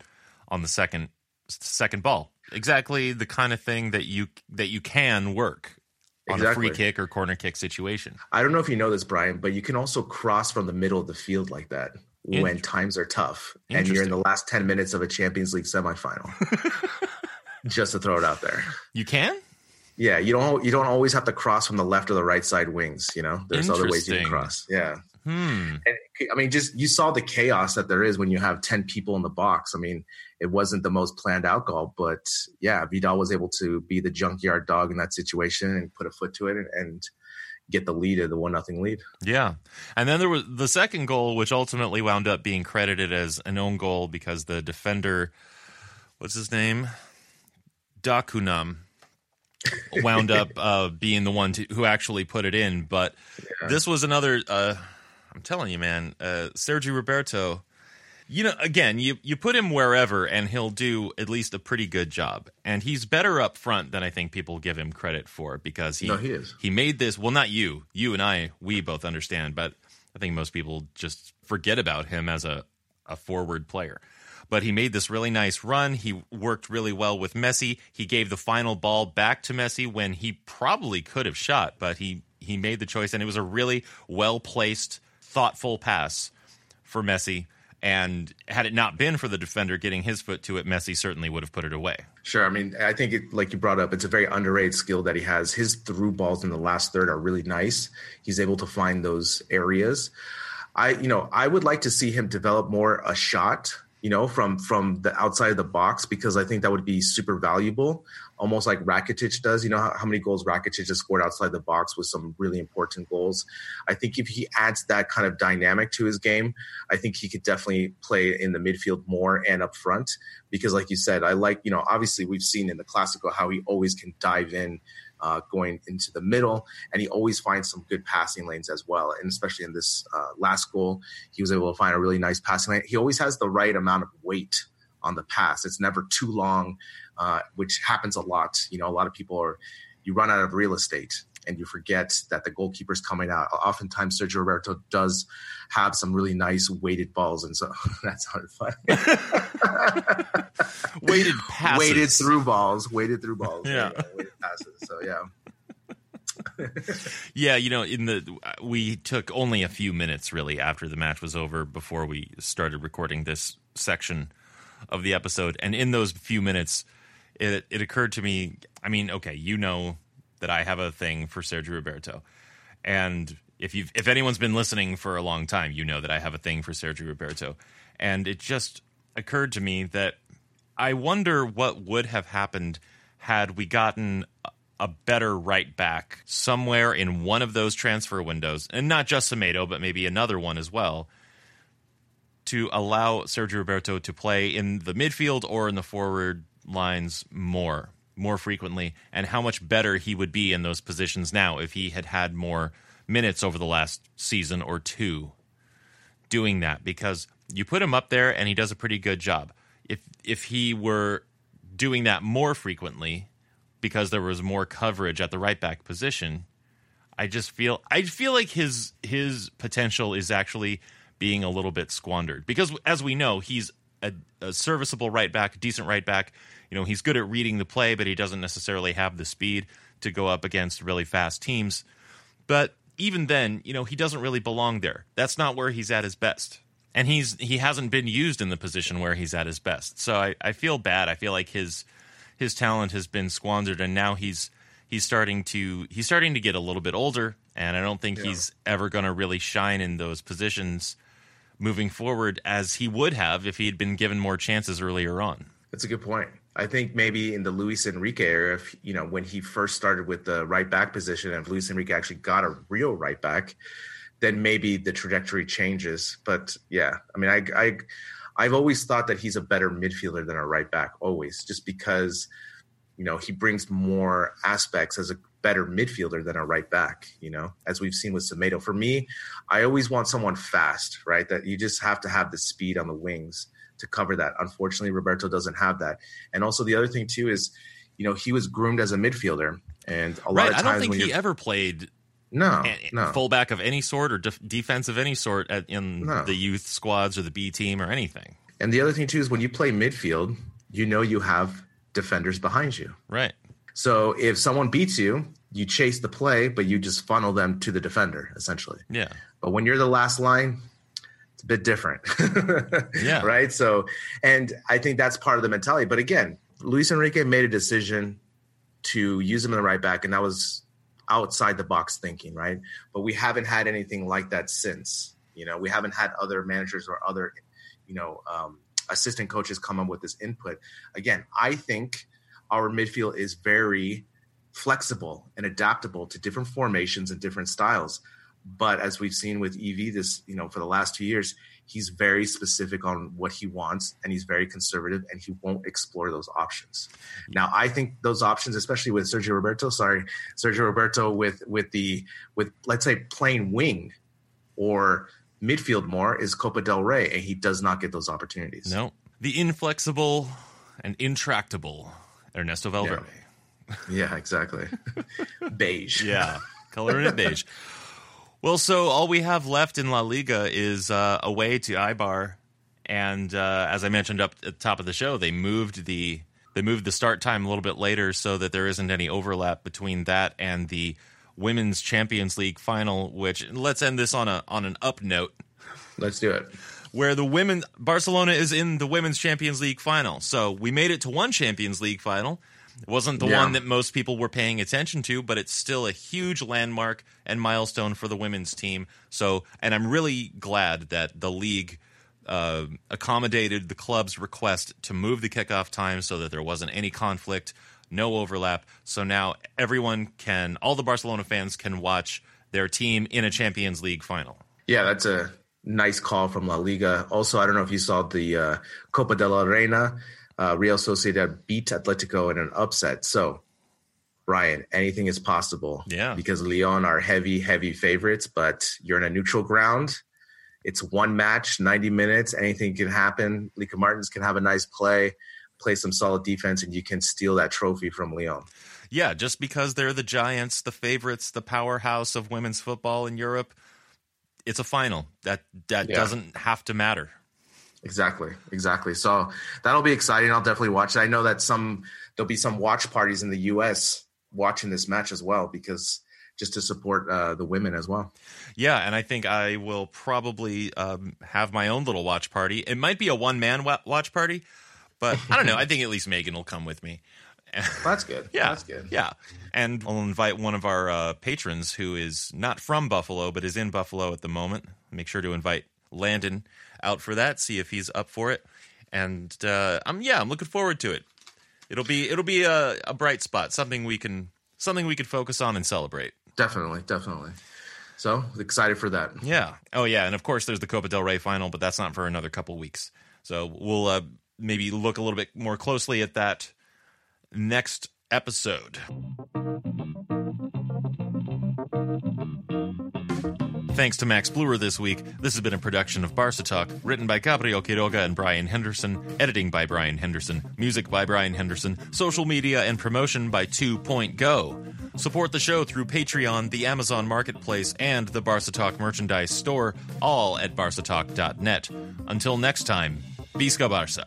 on the second second ball. Exactly the kind of thing that you that you can work on a free kick or corner kick situation. I don't know if you know this, Brian, but you can also cross from the middle of the field like that when times are tough, and you're in the last ten minutes of a Champions League semifinal. Just to throw it out there. You can. Yeah, you don't you don't always have to cross from the left or the right side wings. You know, there's other ways you can cross. Yeah, Hmm. and I mean, just you saw the chaos that there is when you have ten people in the box. I mean, it wasn't the most planned out goal, but yeah, Vidal was able to be the junkyard dog in that situation and put a foot to it and, and get the lead of the one nothing lead. Yeah. And then there was the second goal, which ultimately wound up being credited as an own goal because the defender, what's his name? Dakonam, wound up uh, being the one to, who actually put it in. But this was another, uh, I'm telling you, man, uh, Sergio Roberto. You know, again, you, you put him wherever and he'll do at least a pretty good job. And he's better up front than I think people give him credit for because he No, he is. he made this well not you you and i we both understand but i think most people just forget about him as a, a forward player but he made this really nice run he worked really well with messi he gave the final ball back to messi when he probably could have shot but he he made the choice and it was a really well placed thoughtful pass for messi And had it not been for the defender getting his foot to it, Messi certainly would have put it away. Sure. I mean, I think, it, like you brought up, it's a very underrated skill that he has. His through balls in the last third are really nice. He's able to find those areas. I, you know, I would like to see him develop more a shot you know, from from the outside of the box because I think that would be super valuable, almost like Rakitic does. You know how, how, many goals Rakitic has scored outside the box with some really important goals. I think if he adds that kind of dynamic to his game, I think he could definitely play in the midfield more and up front because, like you said, I like you know obviously we've seen in the Classical how he always can dive in uh, going into the middle, and he always finds some good passing lanes as well. And especially in this uh, last goal, he was able to find a really nice passing lane. He always has the right amount of weight on the pass. It's never too long, uh, which happens a lot. You know, a lot of people are you run out of real estate and you forget that the goalkeeper's coming out. Oftentimes, Sergio Roberto does have some really nice weighted balls, and so that's hard fun. weighted passes, weighted through balls, weighted through balls. Yeah, weighted passes. So yeah. yeah, you know, in the we took only a few minutes really after the match was over before we started recording this section of the episode, and in those few minutes, it it occurred to me. I mean, okay, you know that I have a thing for Sergio Roberto. And if you've if anyone's been listening for a long time, you know that I have a thing for Sergio Roberto. And it just occurred to me that I wonder what would have happened had we gotten a better right back somewhere in one of those transfer windows, and not just Semedo, but maybe another one as well, to allow Sergio Roberto to play in the midfield or in the forward lines more more frequently and how much better he would be in those positions now if he had had more minutes over the last season or two doing that because you put him up there and he does a pretty good job. If if he were doing that more frequently because there was more coverage at the right back position, I just feel I feel like his his potential is actually being a little bit squandered because as we know, he's a, a serviceable right back, decent right back you know, he's good at reading the play, but he doesn't necessarily have the speed to go up against really fast teams. But even then, you know, he doesn't really belong there. That's not where he's at his best. And he's he hasn't been used in the position where he's at his best. So I, I feel bad. I feel like his his talent has been squandered and now he's he's starting to he's starting to get a little bit older and I don't think yeah. he's ever gonna really shine in those positions moving forward as he would have if he had been given more chances earlier on. That's a good point. I think maybe in the Luis Enrique era, if, you know, when he first started with the right back position, and Luis Enrique actually got a real right back, then maybe the trajectory changes. But yeah, I mean, I, I, I've always thought that he's a better midfielder than a right back, always, just because, you know, he brings more aspects as a better midfielder than a right back, you know, as we've seen with Semedo. For me, I always want someone fast, right? That you just have to have the speed on the wings to cover that. Unfortunately, Roberto doesn't have that. And also the other thing too is, you know, he was groomed as a midfielder, and a lot right. of times I don't think he ever played. No, no fullback of any sort or def- defense of any sort at, in no. the youth squads or the B team or anything. And the other thing too is when you play midfield, you know you have defenders behind you. Right. So if someone beats you, you chase the play, but you just funnel them to the defender essentially. Yeah. But when you're the last line, it's a bit different. yeah. Right. So, and I think that's part of the mentality. But again, Luis Enrique made a decision to use him in the right back, and that was outside the box thinking, right? But we haven't had anything like that since. You know, we haven't had other managers or other, you know, um, assistant coaches come up with this input. Again, I think our midfield is very flexible and adaptable to different formations and different styles. But as we've seen with EV this, you know, for the last two years, he's very specific on what he wants and he's very conservative and he won't explore those options. Now, I think those options, especially with Sergio Roberto, sorry, Sergio Roberto with with the with let's say playing wing or midfield more is Copa del Rey, and he does not get those opportunities. No. The inflexible and intractable Ernesto Valverde. Yeah, yeah exactly. beige. Yeah. Color it beige. Well, so all we have left in La Liga is uh, away to Eibar, and uh, as I mentioned up at the top of the show, they moved the they moved the start time a little bit later so that there isn't any overlap between that and the Women's Champions League final. Which let's end this on a on an up note. Let's do it. where the women Barcelona is in the women's Champions League final. So we made it to one Champions League final. It wasn't the Yeah. one that most people were paying attention to, but it's still a huge landmark and milestone for the women's team. So, and I'm really glad that the league uh, accommodated the club's request to move the kickoff time so that there wasn't any conflict, no overlap. So now everyone can, all the Barcelona fans can watch their team in a Champions League final. Yeah, that's a nice call from La Liga. Also, I don't know if you saw the uh, Copa de la Reina. Uh, Real Sociedad beat Atletico in an upset. So, Brian, anything is possible. Yeah. Because Lyon are heavy, heavy favorites, but you're in a neutral ground. It's one match, 90 minutes. Anything can happen. Lieke Martens can have a nice play, play some solid defense, and you can steal that trophy from Lyon. Yeah, just because they're the giants, the favorites, the powerhouse of women's football in Europe, it's a final. That that Yeah. doesn't have to matter. Exactly, exactly. So that'll be exciting. I'll definitely watch it. I know that some there'll be some watch parties in the U.S. watching this match as well because just to support uh, the women as well. Yeah, and I think I will probably um, have my own little watch party. It might be a one man wa- watch party, but I don't know. I think at least Megan will come with me. That's good. Yeah, that's good. Yeah, and I'll invite one of our uh, patrons who is not from Buffalo but is in Buffalo at the moment. Make sure to invite Landon out for that. See if he's up for it. And uh, I'm yeah, I'm looking forward to it. It'll be it'll be a, a bright spot, something we can something we could focus on and celebrate. Definitely, definitely. So excited for that. Yeah. Oh yeah, and of course there's the Copa del Rey final, but that's not for another couple weeks. So we'll uh, maybe look a little bit more closely at that next episode. Thanks to Max Bluer this week. This has been a production of Barca Talk, written by Gabriel Quiroga and Brian Henderson, editing by Brian Henderson, music by Brian Henderson, social media and promotion by Two Point Go. Support the show through Patreon, the Amazon Marketplace, and the Barca Talk merchandise store, all at barcatalk.net. Until next time, Visca Barca.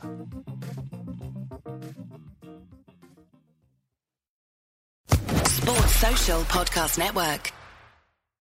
Sports Social Podcast Network.